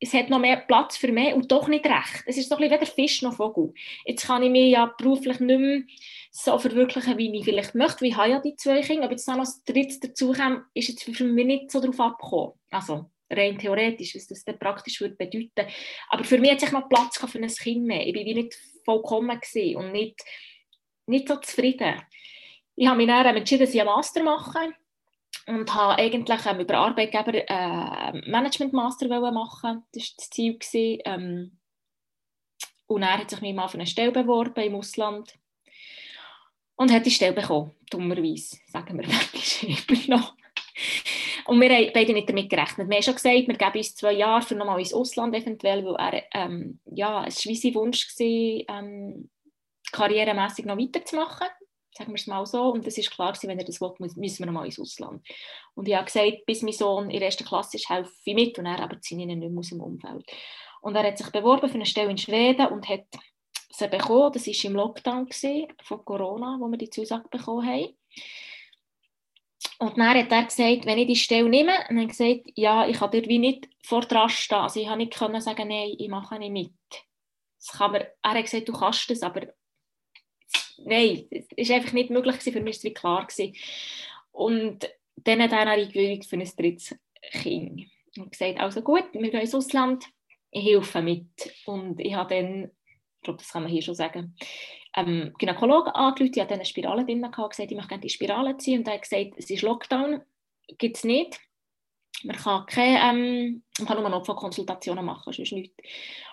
es hat noch mehr Platz für mich und doch nicht recht. Es ist so ein weder Fisch noch Vogel. Jetzt kann ich mich ja beruflich nicht mehr so verwirklichen, wie ich vielleicht möchte. Ich habe ja die zwei Kinder, aber jetzt noch das dritte dazu kommt, ist jetzt für mich nicht so darauf abgekommen. Also rein theoretisch, was das dann praktisch würde bedeuten. Aber für mich hat sich noch Platz für ein Kind mehr. Ich war wie nicht vollkommen und nicht, nicht so zufrieden. Ich habe mich dann entschieden, dass ich einen Master mache und habe eigentlich ähm, über Arbeitgeber äh, Management Master machen. Das war das Ziel. Ähm, und er hat sich mir mal für eine Stelle beworben im Ausland und hat die Stelle bekommen, dummerweise, sagen wir *laughs* immer noch. Und wir haben beide nicht damit gerechnet. Wir haben schon gesagt, wir geben uns zwei Jahre für nochmal ins Ausland eventuell, weil er, ähm, ja, es war sein Wunsch, gewesen, ähm, karrieremässig noch weiterzumachen sagen wir es mal so. Und es ist klar, wenn er das will, müssen wir mal ins Ausland. Und ich habe gesagt, bis mein Sohn in der ersten Klasse ist, helfe ich mit und er aber ziehe ihn nicht mehr aus dem Umfeld. Und er hat sich beworben für eine Stelle in Schweden und hat sie bekommen. Das war im Lockdown von Corona, wo wir die Zusage bekommen haben. Und dann hat er gesagt, wenn ich die Stelle nehme, und dann gesagt, ja, ich kann dort wie nicht vor dran stehen. Also ich konnte nicht sagen, nein, ich mache nicht mit. Das kann man, er hat gesagt, du kannst das, aber nein, es war einfach nicht möglich, für mich war es klar. Gewesen. Und dann hat er eine Eingewöhnung für ein drittes Kind. Und gesagt, also gut, wir gehen ins Ausland, ich helfe mit. Und ich habe dann, ich glaube, das kann man hier schon sagen, ähm, Gynäkologen angerufen, die hat eine Spirale drin gehabt, gesagt, ich möchte gerne die Spirale ziehen. Und er hat gesagt, es ist Lockdown, gibt es nicht. Man kann, keine, ähm, man kann nur Notfallkonsultationen machen, sonst nichts.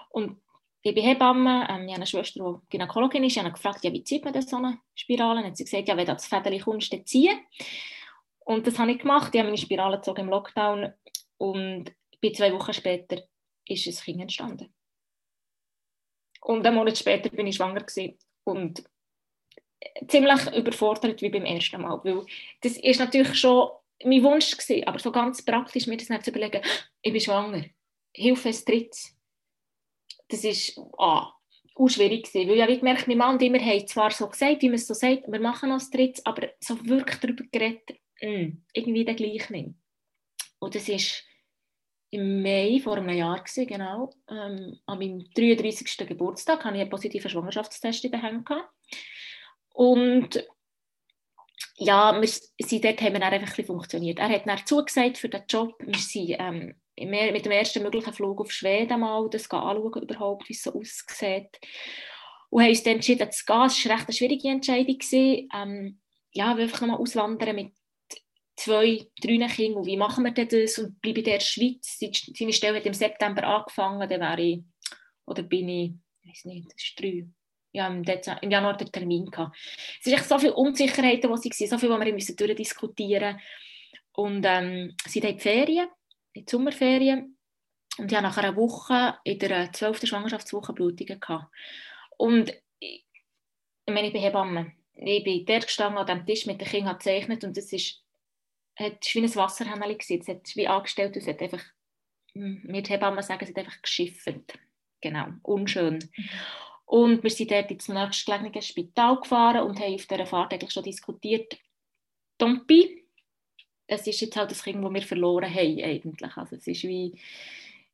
Und ich bin Hebamme, ähm, ich habe eine Schwester, die Gynäkologin ist. Ich habe gefragt, ja, wie zieht man das so eine Spirale? Hat sie gesagt, ja, wenn du das Federchen kommst, dann ziehen. Und das habe ich gemacht. Ich habe meine Spirale gezogen im Lockdown und bei zwei Wochen später ist ein Kind entstanden. Und einen Monat später bin ich schwanger gewesen und ziemlich überfordert wie beim ersten Mal, weil das ist natürlich schon mein Wunsch gewesen, aber so ganz praktisch mir das nicht zu überlegen, ich bin schwanger, Hilfe, es tritt das ist ah, auch schwierig gewesen, weil ich habe gemerkt, mein Mann und immer haben zwar so gesagt, wie man es so sagt, wir machen als Drittes, aber so wirklich darüber geredet, mh, mm, irgendwie der gleich nicht. Und das ist im Mai vor einem Jahr gewesen, genau, ähm, an meinem 33. Geburtstag hatte ich einen positiven Schwangerschaftstest in den Händen Und ja, wir sind dort haben wir dann einfach ein funktioniert. Er hat dann zugesagt für den Job. Wir sind ähm, mit dem ersten möglichen Flug auf Schweden mal das anschauen, überhaupt, wie es so aussieht. Und haben uns dann entschieden zu gehen. Es war eine recht schwierige Entscheidung. Ähm, ja, wir einfach nochmal auswandern mit zwei, drei Kindern. Und wie machen wir denn das? Und bleibe in der Schweiz. Seine Stelle hat im September angefangen. Dann wäre ich, oder bin ich, ich weiß nicht, das ist drei. Ja, im, Dezember, im Januar den Termin gehabt. Es sind so viele Unsicherheiten, die waren, so viel, die wir müssen durchdiskutieren. Und ähm, sie die Ferien die Sommerferien und ich hatte nach einer Woche, in der 12. Schwangerschaftswoche, Blutungen. Gehabt. Und ich, ich meine, ich bin Hebamme. Ich bin dort gestanden an dem Tisch mit den Kindern gezeichnet und es ist, hat, wie ein Wasserhähnchen Es hat wie angestellt und es hat einfach, hm, wir die Hebammen sagen, es hat einfach geschifft. Genau, unschön. Und wir sind dort ins nächstgelegene Spital gefahren und haben auf dieser Fahrt eigentlich schon diskutiert, Tompi, es ist jetzt halt das Kind, das wir verloren haben eigentlich. Also es ist wie,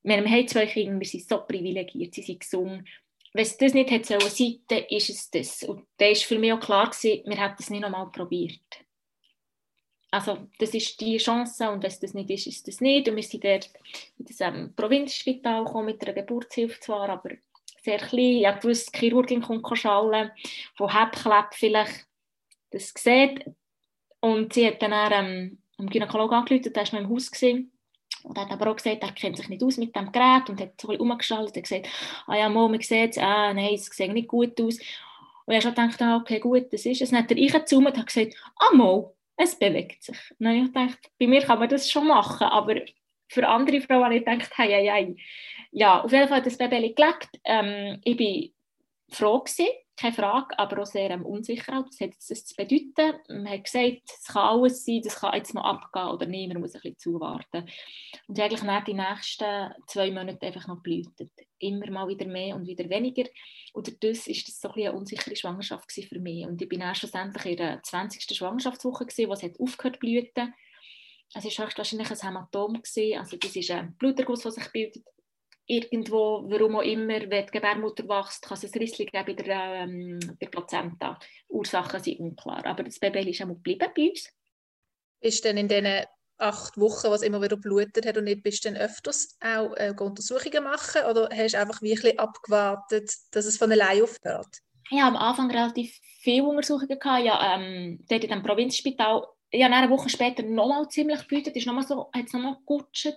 wir haben zwei Kinder, wir sind so privilegiert, sie sind gesund. Wenn es das nicht hätte sollen ist es das. Und da war für mich auch klar, gewesen, wir hätten es nicht nochmal probiert. Also das ist die Chance und wenn es das nicht ist, ist das nicht. Und wir sind dort in das ähm, Provinzspital gekommen, mit einer Geburtshilfe zwar, aber sehr klein. Ich wusste, die Chirurgin kommt schallen, von Hebkleb vielleicht das sieht. Und sie hat dann ähm, am Gynäkologen angerufen, der war noch im Haus. Gewesen. Und hat aber auch gesagt, er kennt sich nicht aus mit dem Gerät und hat so ein bisschen umgeschaltet und gesagt, ah ja, Mo, man sieht es, ah, nein, es sieht nicht gut aus. Und er hat gedacht, ah, okay, gut, das ist es. Dann hat er reingezoomt und hat gesagt, ah, Mo, es bewegt sich. Dann habe ich gedacht, bei mir kann man das schon machen, aber für andere Frauen habe ich gedacht, hey, hey, hey. Ja, auf jeden Fall hat das Baby gelegt. Ähm, ich bin froh gewesen, keine Frage, aber auch sehr ähm, unsicher. Was hat das zu bedeuten? Man hat gesagt, es kann alles sein, das kann jetzt noch abgehen oder nicht, man muss ein bisschen zuwarten. Und eigentlich nach die nächsten zwei Monate einfach noch blühtet. Immer mal wieder mehr und wieder weniger. Und das war das so ein eine unsichere Schwangerschaft für mich. Und ich bin dann schlussendlich in der 20. Schwangerschaftswoche, gewesen, wo es hat aufgehört blüten. Es war höchstwahrscheinlich ein Hämatom. Gewesen. Also das ist ein Bluterguss, der sich bildet irgendwo, warum auch immer, wenn die Gebärmutter wächst, kann es ein Rissli geben bei der, ähm, der Plazenta. Ursachen sind unklar. Aber das Baby ist auch geblieben bei uns. Ist denn in diesen acht Wochen, was immer wieder blutet hat und nicht bist du dann öfters auch äh, Untersuchungen machen oder hast du einfach wirklich abgewartet, dass es von allein aufhört? Habe am Anfang relativ viele Untersuchungen gehabt. Ja, ähm, dort in dem Provinzspital ja, eine Woche später nochmal ziemlich geblutet, ist nochmal so, hat es nochmal gegutscht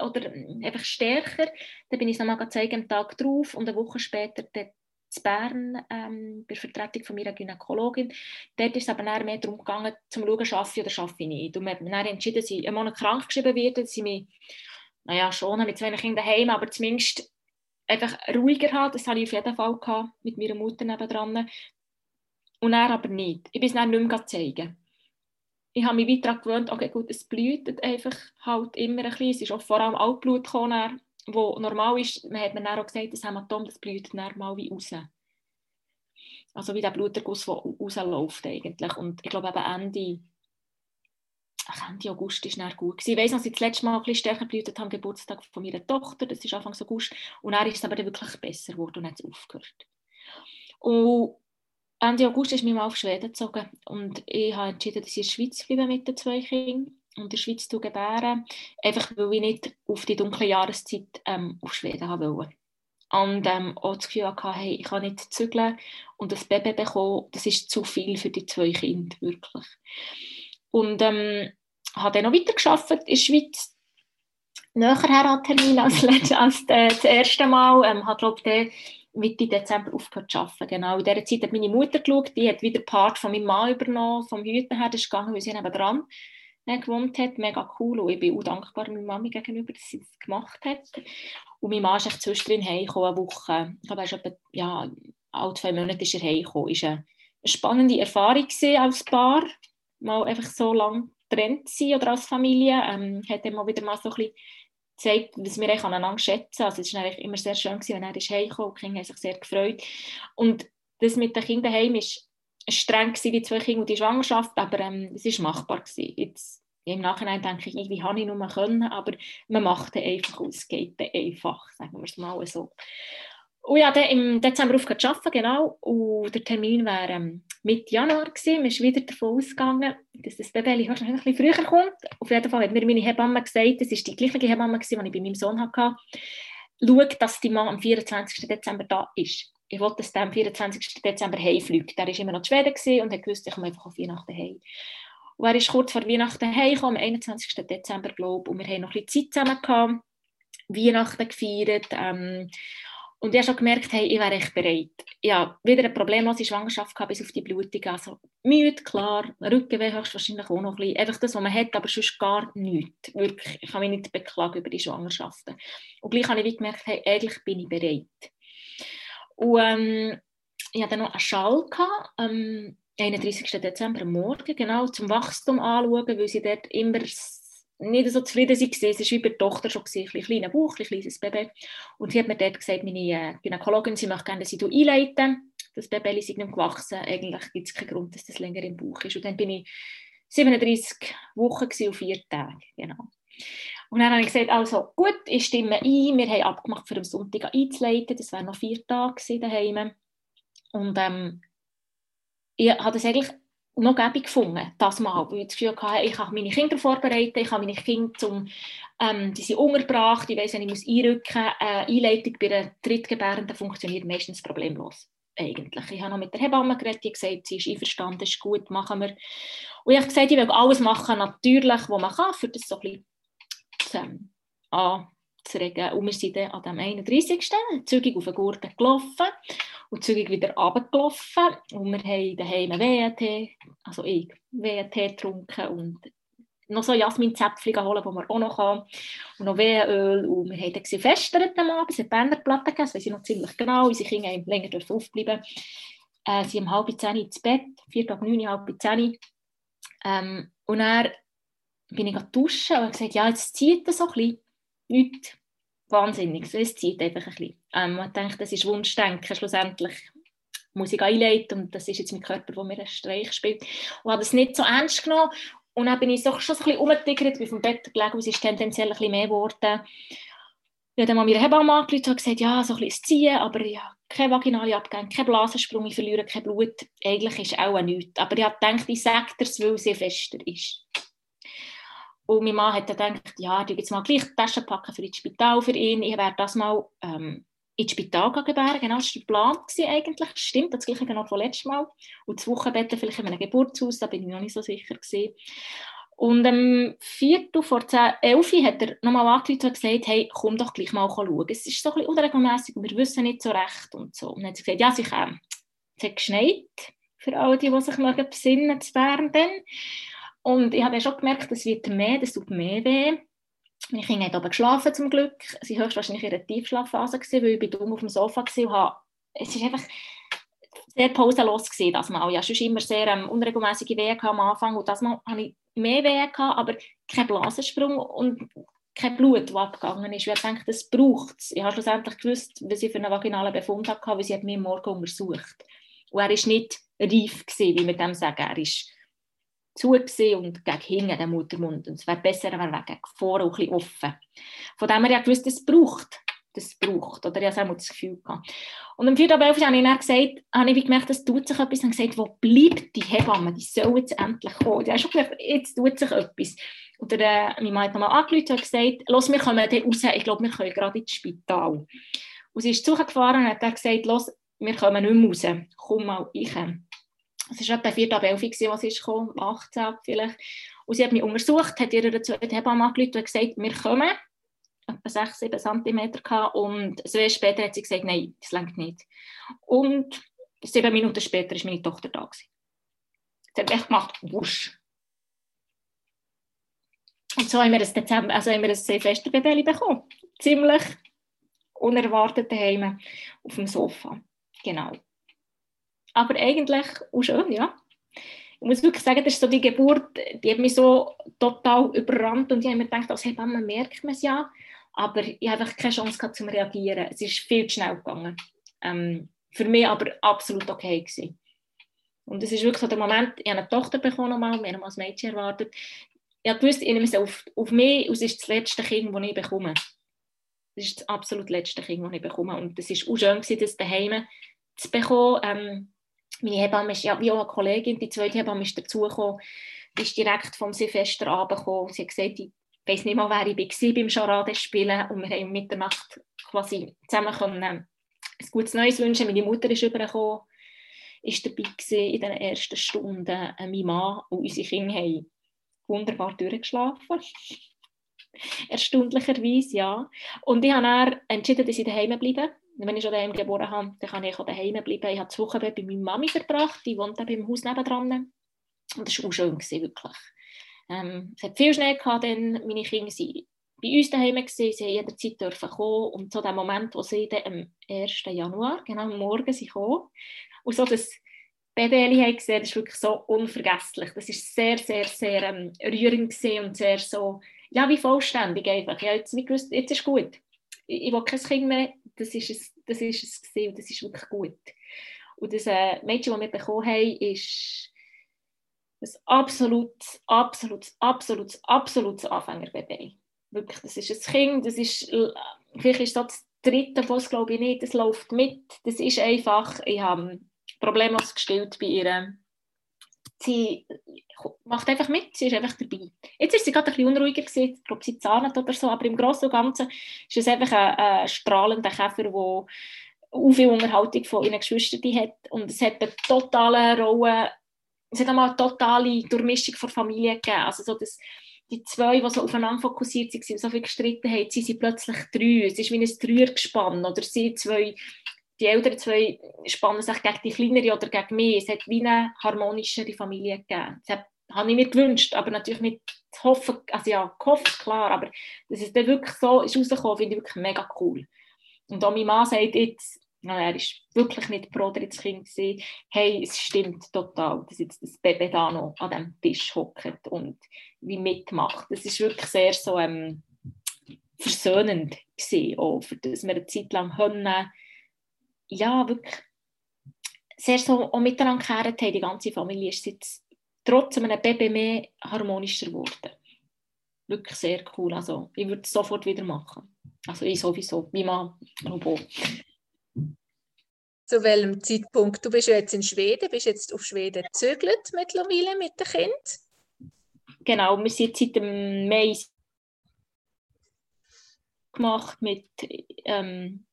oder einfach stärker. Dann bin ich es nochmal zeigen am Tag drauf und eine Woche später dort in Bern ähm, bei der Vertretung von meiner Gynäkologin. Dort ist es aber mehr darum gegangen, zu schauen, schaffe ich oder schaffe ich nicht. Und wir haben dann entschieden, dass ich einen Monat krank geschrieben werde, dass ich mich, naja, schon mit zwei Kindern daheim, aber zumindest einfach ruhiger habe. Das hatte ich auf jeden Fall gehabt, mit meiner Mutter nebendran. Und er aber nicht. Ich bin es dann nicht mehr zeigen ich habe mich weiter gewöhnt, okay, gut, es blutet einfach halt immer ein bisschen. Es ist auch vor allem Altblut gekommen, wo normal ist, man hat mir dann auch gesagt, das Hämatom, das blutet dann mal wie raus. Also wie der Bluterguss, der rausläuft eigentlich. Und ich glaube eben Ende, Ende August war dann gut. Ich weiss noch, dass ich das letzte Mal ein bisschen stärker geblutet habe, Geburtstag von meiner Tochter, das ist Anfang August. Und dann ist es aber wirklich besser geworden und hat es aufgehört. Und Ende August ist mich mal auf Schweden gezogen und ich habe entschieden, dass ich in der Schweiz bleibe mit den zwei Kindern in der Schweiz zu gebären, einfach weil ich nicht auf die dunkle Jahreszeit ähm, auf Schweden wollte. Und ähm, auch das Gefühl hatte, hey, ich kann nicht zügeln und das Baby bekommen, das ist zu viel für die zwei Kinder, wirklich. Und ähm, habe dann noch weiter geschafft in der Schweiz, näher her Termin als, *laughs* als äh, das erste Mal. Ähm, habe, glaube Mitte Dezember aufgehört zu arbeiten. Genau. In dieser Zeit hat meine Mutter geschaut, die hat wieder Part von meinem Mann übernommen, vom Hüten her, das ist gegangen, weil sie nebenan äh, gewohnt hat. Mega cool und ich bin auch dankbar meiner Mami gegenüber, dass sie das gemacht hat. Und mein Mann ist echt zwischendrin heimgekommen, eine Woche. Ich glaube, er ist etwa, ja, alle zwei Monate ist er heimgekommen. Es war eine spannende Erfahrung als Paar, mal einfach so lange getrennt sein oder als Familie. Ähm, hat immer wieder mal so ein bisschen zeigt, was wir aneinander schätzen. Also es war immer sehr schön, gewesen, wenn er heimkam. Die Kinder haben sich sehr gefreut. Und das mit den Kindern heim war streng, gewesen, die zwei Kinder und die Schwangerschaft, aber ähm, es war machbar. Gewesen. Jetzt, Im Nachhinein denke ich, wie habe ich nur können, aber man macht es einfach es geht einfach, sagen wir es mal so. Und ja, dann im Dezember aufgehört zu arbeiten, genau. Und der Termin war ähm, Mitte Januar. Gewesen. Man ist wieder davon ausgegangen, dass das Baby wahrscheinlich ein bisschen früher kommt. Auf jeden Fall hat mir meine Hebamme gesagt, das war die gleiche Hebamme, die ich bei meinem Sohn hatte, schau, dass die Mann am 24. Dezember da ist. Ich wollte, dass der am 24. Dezember heimfliegt. Der war immer noch in Schweden und hat gewusst, ich komme einfach auf Weihnachten heim. Und er ist kurz vor Weihnachten heimgekommen, am 21. Dezember, glaube ich. Und wir haben noch ein bisschen Zeit zusammen gehabt, Weihnachten gefeiert. Ähm, und ich habe schon gemerkt, hey, ich wäre echt bereit. Ja, wieder eine problemlose Schwangerschaft gehabt, bis auf die Blutung. Also müde, klar, Rückenweh höchstwahrscheinlich auch noch ein bisschen. Einfach das, was man hat, aber sonst gar nichts. Wirklich, ich kann mich nicht beklagen über die Schwangerschaften. Und gleich habe ich gemerkt, hey, eigentlich bin ich bereit. Und ähm, ich hatte dann noch einen Schall gehabt, am 31. Dezember Morgen, genau, zum Wachstum anschauen, weil sie dort immer nicht so zufrieden waren. Es war wie bei der Tochter schon, ein kleiner Bauch, ein kleines Baby. Und sie hat mir dort gesagt, meine äh, Gynäkologin, sie möchte gerne, dass ich einleiten. Das Baby ist nicht gewachsen. Eigentlich gibt es keinen Grund, dass das länger im Bauch ist. Und dann bin ich 37 Wochen und vier Tage. Genau. Und dann habe ich gesagt, also gut, ich stimme ein. Wir haben abgemacht, für am Sonntag einzuleiten. Das wären noch vier Tage daheim. Und ähm, ich habe das eigentlich noch gäbig gefunden, das Mal, weil ich das Gefühl hatte, ich habe meine Kinder vorbereitet, ich habe meine Kinder zum, ähm, die sind untergebracht, ich weiss, wenn ich muss einrücken muss, äh, Einleitung bei einer Drittgebärenden funktioniert meistens problemlos. Eigentlich. Ich habe noch mit der Hebamme geredet, die gesagt, sie ist einverstanden, ist gut, machen wir. Und ich habe gesagt, ich will alles machen, natürlich, was man kann, für das so ein bisschen ähm, anzuregen. Und wir sind dann an dem 31. zügig auf den Gurten gelaufen und zügig wieder runtergelaufen. Und wir haben daheim WT, also ich, WT getrunken und noch so Jasminzäpfchen holen, die man auch noch kann. Und noch Wehenöl. Und wir haben dann gefestert am Abend. Es hat Berner Platten gegeben, das weiß ich noch ziemlich genau. Unsere Kinder haben länger aufbleiben äh, Sie um halb zehn ins Bett, vier ab neun, halb zehn. Ähm, und dann bin ich duschen und habe gesagt, ja, jetzt zieht es so ein bisschen. Nichts wahnsinnig. Es zieht einfach ein bisschen. Ähm, ich denke, das ist Wunschdenken. Schlussendlich muss ich einleiten und das ist jetzt mein Körper, der mir einen Streich spielt. Und habe es nicht so ernst genommen. Und dann bin ich so, schon so ein bisschen umgetigert, bin vom Bett gelegen und es ist tendenziell ein bisschen mehr geworden. Ich habe dann mal meine Hebamme angerufen und gesagt, ja, so ein bisschen Ziehen, aber ja, keine vaginale Abgänge, kein Blasensprung, ich verliere kein Blut. Eigentlich ist auch nichts. Aber ich habe gedacht, ich sage das, weil sie fester ist. Und mein Mann hat dann gedacht, ja, ich jetzt mal gleich die Tasche packen für ins Spital für ihn. Ich werde das mal ähm, ins Spital gebären. Genau, das war der Plan eigentlich. Stimmt, das gleiche genau vom letzten Mal. Und das Wochenbett vielleicht in einem Geburtshaus, da bin ich noch nicht so sicher gewesen. Und am Viertel vor 10, 11 hat er nochmal angerufen und gesagt, hey, komm doch gleich mal schauen. Es ist so ein bisschen unregelmässig und wir wissen nicht so recht und so. Und dann hat sie gesagt, ja, sie kommen. Es hat geschneit, für alle, die, die sich besinnen zu Bern. Und ich habe schon gemerkt, es wird mehr, das tut mehr weh. Meine Kinder haben oben geschlafen zum Glück. Sie waren höchstwahrscheinlich in einer Tiefschlafphase, weil ich dumm auf dem Sofa war und habe, es ist einfach sehr pausenlos gewesen, das Mal. Ja, sonst immer sehr ähm, unregelmäßige Wehen am Anfang und das Mal hatte ich mehr Wehen, aber kein Blasensprung und kein Blut, das abgegangen ist. Ich denke, das braucht es. Ich habe schlussendlich gewusst, was ich für einen vaginalen Befund hatte, weil sie hat mich morgen untersucht. Und er war nicht reif, gewesen, wie wir dem sagen. Er ist zu und gegen hinten den Muttermund. Und es wäre besser, wenn er gegen vorne ein bisschen offen. Von dem her ja gewusst, das braucht. Das braucht. Oder ich habe das Gefühl gehabt. Und am 4. April habe ich dann gesagt, habe ich gemerkt, es tut sich etwas. Und gesagt, wo bleibt die Hebamme? Die soll jetzt endlich kommen. Ich habe schon gedacht, jetzt tut sich etwas. Und der, äh, mein Mann hat nochmal angerufen und gesagt, los, wir kommen dann raus. Ich glaube, wir können gerade ins Spital. Und sie ist zu gefahren und hat gesagt, los, wir kommen nicht mehr raus. Komm mal rein es war etwa 4. ab 11 Uhr, was gekommen, 18 vielleicht. Und sie hat mich untersucht, hat ihre zweite Hebamme angerufen und gesagt, wir kommen. Etwa 6, 7 cm gehabt. Und zwei später hat sie gesagt, nein, das längt nicht. Und sieben Minuten später war meine Tochter da. Sie hat echt gemacht, wusch. Und so haben wir ein, Dezember, also haben wir ein Silvesterbaby bekommen. Ziemlich unerwartet daheim auf dem Sofa. Genau aber eigentlich auch schön, ja. Ich muss wirklich sagen, das ist so die Geburt, die hat mich so total überrannt und ich habe mir gedacht, als Hebamme merkt man es ja, aber ich habe einfach keine Chance gehabt, zum reagieren. Es ist viel zu schnell gegangen. Ähm, für mich aber absolut okay gewesen. Und es ist wirklich so der Moment, ich habe eine Tochter bekommen, mal, wir haben als Mädchen erwartet. Ich habe gewusst, ich nehme es auf, auf mich, es ist das letzte Kind, das ich bekomme. Das ist das absolut letzte Kind, das ich bekomme. Und es war auch schön, das daheim zu bekommen. Ähm, meine Hebamme ist ja wie auch eine Kollegin, die zweite Hebamme ist dazugekommen, die ist direkt vom Silvester gekommen. Sie hat gesagt, ich weiß nicht mal, wer ich war beim Charade spielen und wir haben Mitternacht quasi zusammen können, ein gutes Neues wünschen. Meine Mutter ist übergekommen, ist dabei in den ersten Stunden. Äh, mein Mann und unsere Kinder haben wunderbar durchgeschlafen. Erstaunlicherweise, ja. Und ich habe dann entschieden, dass ich daheim bleibe wenn ich schon daheim geboren habe, dann kann ich auch daheim bleiben. Ich habe das Wochenbett bei meiner Mami verbracht, die wohnt beim Haus nebenan. Und das war auch schön, gewesen, wirklich. Ähm, es hat viel Schnee gehabt, dann meine Kinder waren bei uns daheim, gewesen, sie jederzeit dürfen kommen und so der Moment, wo sie dann am 1. Januar, genau am Morgen, sind gekommen und so das Baby gesehen, das ist wirklich so unvergesslich. Das ist sehr, sehr, sehr ähm, rührend und sehr so, ja, wie vollständig einfach. Ja, jetzt, gewusst, jetzt ist gut. Ich, ich will kein Kind mehr, das ist es, das ist es das ist wirklich gut. Und das äh, Mädchen, das wir bekommen haben, ist ein absolut, absolut, absolut, absolut Anfängerbaby. Wirklich, das ist ein Kind, das ist, vielleicht ist das das dritte was glaube ich nicht, das läuft mit, das ist einfach, ich habe problemlos gestellt bei ihr. Sie macht einfach mit, sie ist einfach dabei. Jetzt ist sie gerade ein bisschen unruhiger gewesen, ich glaube, sie zahnt oder so, aber im Großen und Ganzen ist es einfach ein, ein strahlender Käfer, der auch viel Unterhaltung von ihren Geschwistern hat. Und es hat eine totale Rolle, es hat einmal eine totale Durchmischung von Familie gegeben, also so das, die zwei, die so aufeinander fokussiert waren, so viel gestritten haben, sie sind plötzlich drei, es ist wie ein Dreiergespann oder sie zwei die älteren zwei spannen sich gegen die kleinere oder gegen mich. Es hat wie eine harmonischere Familie gegeben. Das habe ich mir gewünscht, aber natürlich zu hoffen, also ja, gehofft, klar, aber dass es dann wirklich so ist rausgekommen, finde ich wirklich mega cool. Und auch mein Mann sagt jetzt, er ist wirklich nicht pro Kind hey, es stimmt total, dass jetzt das Baby da noch an dem Tisch hockt und wie mitmacht. Das ist wirklich sehr so ähm, versöhnend gewesen, auch, dass wir eine Zeit lang können, ja, wirklich sehr so auch miteinander gekehrt haben. Die ganze Familie ist jetzt trotz einem Baby mehr harmonischer geworden. Wirklich sehr cool. Also, ich würde es sofort wieder machen. Also ich sowieso, wie man Robot. Zu welchem Zeitpunkt? Du bist ja jetzt in Schweden, bist jetzt auf Schweden gezögert mittlerweile mit dem Kind? Genau, wir sind seit dem Mai gemacht mit ähm,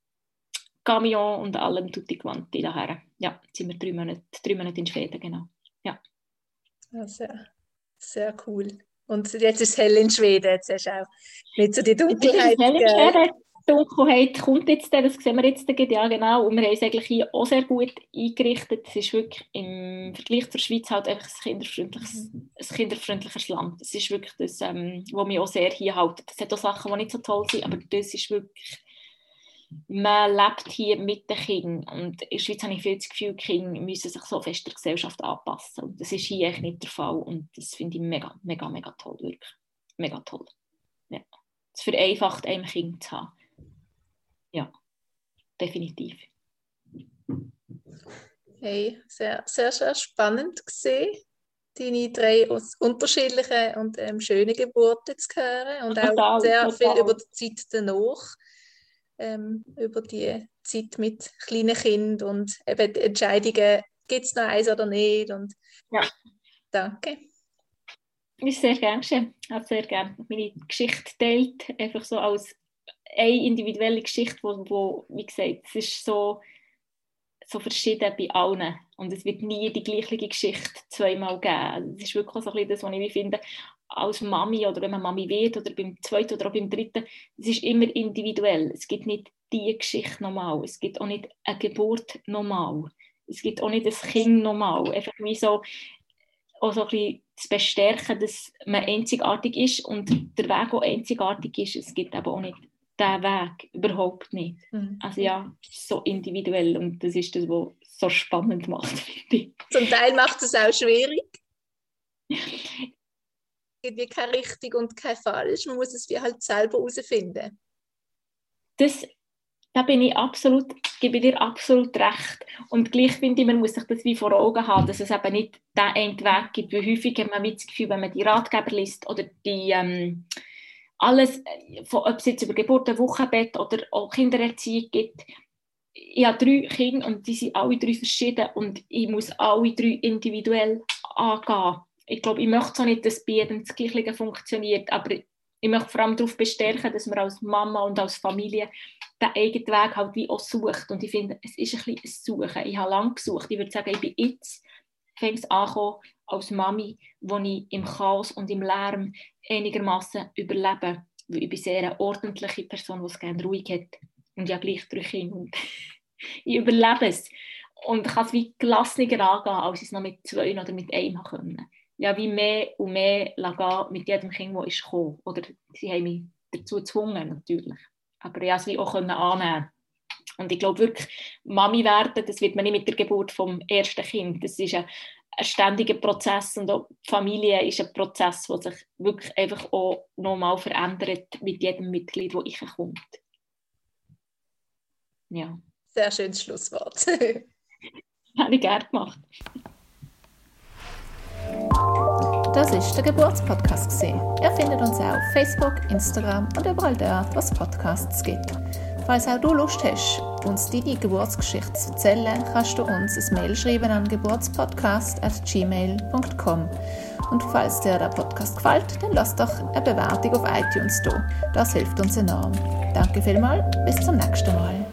Camion und allem tutti quanti daher. Ja, jetzt sind wir drei Monate, drei Monate in Schweden, genau. Ja. ja sehr, sehr cool. Und jetzt ist es hell in Schweden, jetzt hast du auch nicht so die Dunkelheit. Die Dunkelheit kommt jetzt, das sehen wir jetzt, ja genau, und wir haben es eigentlich hier auch sehr gut eingerichtet. Es ist wirklich im Vergleich zur Schweiz halt einfach ein kinderfreundliches, ein kinderfreundliches Land. Es ist wirklich das, ähm, was mich auch sehr hier hält. Es hat auch Sachen, die nicht so toll sind, aber das ist wirklich man lebt hier mit den Kindern und in der Schweiz habe ich viel das Gefühl, Kinder müssen sich so fest der Gesellschaft anpassen und das ist hier echt nicht der Fall und das finde ich mega, mega, mega toll, wirklich. Mega toll. Ja. Es vereinfacht einem Kind zu haben. Ja, definitiv. Hey, sehr, sehr, sehr spannend gesehen, deine drei unterschiedlichen und ähm, schönen Geburten zu hören und *laughs* total, auch sehr total. viel über die Zeit danach ähm, über die Zeit mit kleinen Kindern und eben die Entscheidungen, gibt es noch eins oder nicht. Und ja. Danke. Ich sehr gerne geschehen. Ich habe sehr gerne meine Geschichte teilt, einfach so als eine individuelle Geschichte, wo, wo wie gesagt, es ist so, so verschieden bei allen und es wird nie die gleiche Geschichte zweimal geben. Das ist wirklich so ein bisschen das, was ich finde, als Mami oder wenn man Mami wird oder beim zweiten oder auch beim dritten, es ist immer individuell. Es gibt nicht die Geschichte normal. Es gibt auch nicht eine Geburt normal. Es gibt auch nicht das Kind normal. Einfach wie so, auch so ein bisschen zu bestärken, dass man einzigartig ist und der Weg auch einzigartig ist. Es gibt aber auch nicht diesen Weg, überhaupt nicht. Mhm. Also ja, so individuell und das ist das, was so spannend macht, *laughs* Zum Teil macht es auch schwierig gibt wie kein richtig und kein falsch. Man muss es wie halt selber herausfinden. Das, da bin ich absolut, gebe dir absolut recht. Und gleich finde ich, man muss sich das wie vor Augen haben, dass es eben nicht den einen Weg gibt. Wie häufig hat man mit das Gefühl, wenn man die Ratgeber liest oder die ähm, alles, von, ob es jetzt über Geburt, Wochenbett oder auch Kindererziehung gibt, ich habe drei Kinder und die sind alle drei verschieden und ich muss alle drei individuell angehen ich glaube, ich möchte so nicht, dass bei jedem das Gleiche funktioniert, aber ich möchte vor allem darauf bestärken, dass man als Mama und als Familie den eigenen Weg halt wie auch sucht. Und ich finde, es ist ein bisschen ein Suchen. Ich habe lange gesucht. Ich würde sagen, ich bin jetzt fängt an als Mami, wo ich im Chaos und im Lärm einigermaßen überlebe. Weil ich bin sehr eine ordentliche Person, die es gerne ruhig hat. Und ja gleich drei Kinder. Und *laughs* ich überlebe es. Und kann es wie gelassener angehen, als ich es noch mit zwei oder mit einem können ja, wie mehr und mehr gehen mit jedem Kind, das ist gekommen. Oder sie haben mich dazu gezwungen, natürlich. Aber ich konnte es auch annehmen. Und ich glaube wirklich, Mami werden, das wird man nicht mit der Geburt vom ersten Kind. Das ist ein, ein ständiger Prozess und auch die Familie ist ein Prozess, der sich wirklich einfach auch nochmal verändert mit jedem Mitglied, das ich kommt. Ja. Sehr schönes Schlusswort. *laughs* Habe ich gerne gemacht. Das ist der Geburtspodcast. Ihr findet uns auch auf Facebook, Instagram und überall dort, was Podcasts gibt. Falls auch du Lust hast, uns deine Geburtsgeschichte zu erzählen, kannst du uns ein Mail schreiben an geburtspodcast.gmail.com. Und falls dir der Podcast gefällt, dann lass doch eine Bewertung auf iTunes da. Das hilft uns enorm. Danke vielmals, bis zum nächsten Mal.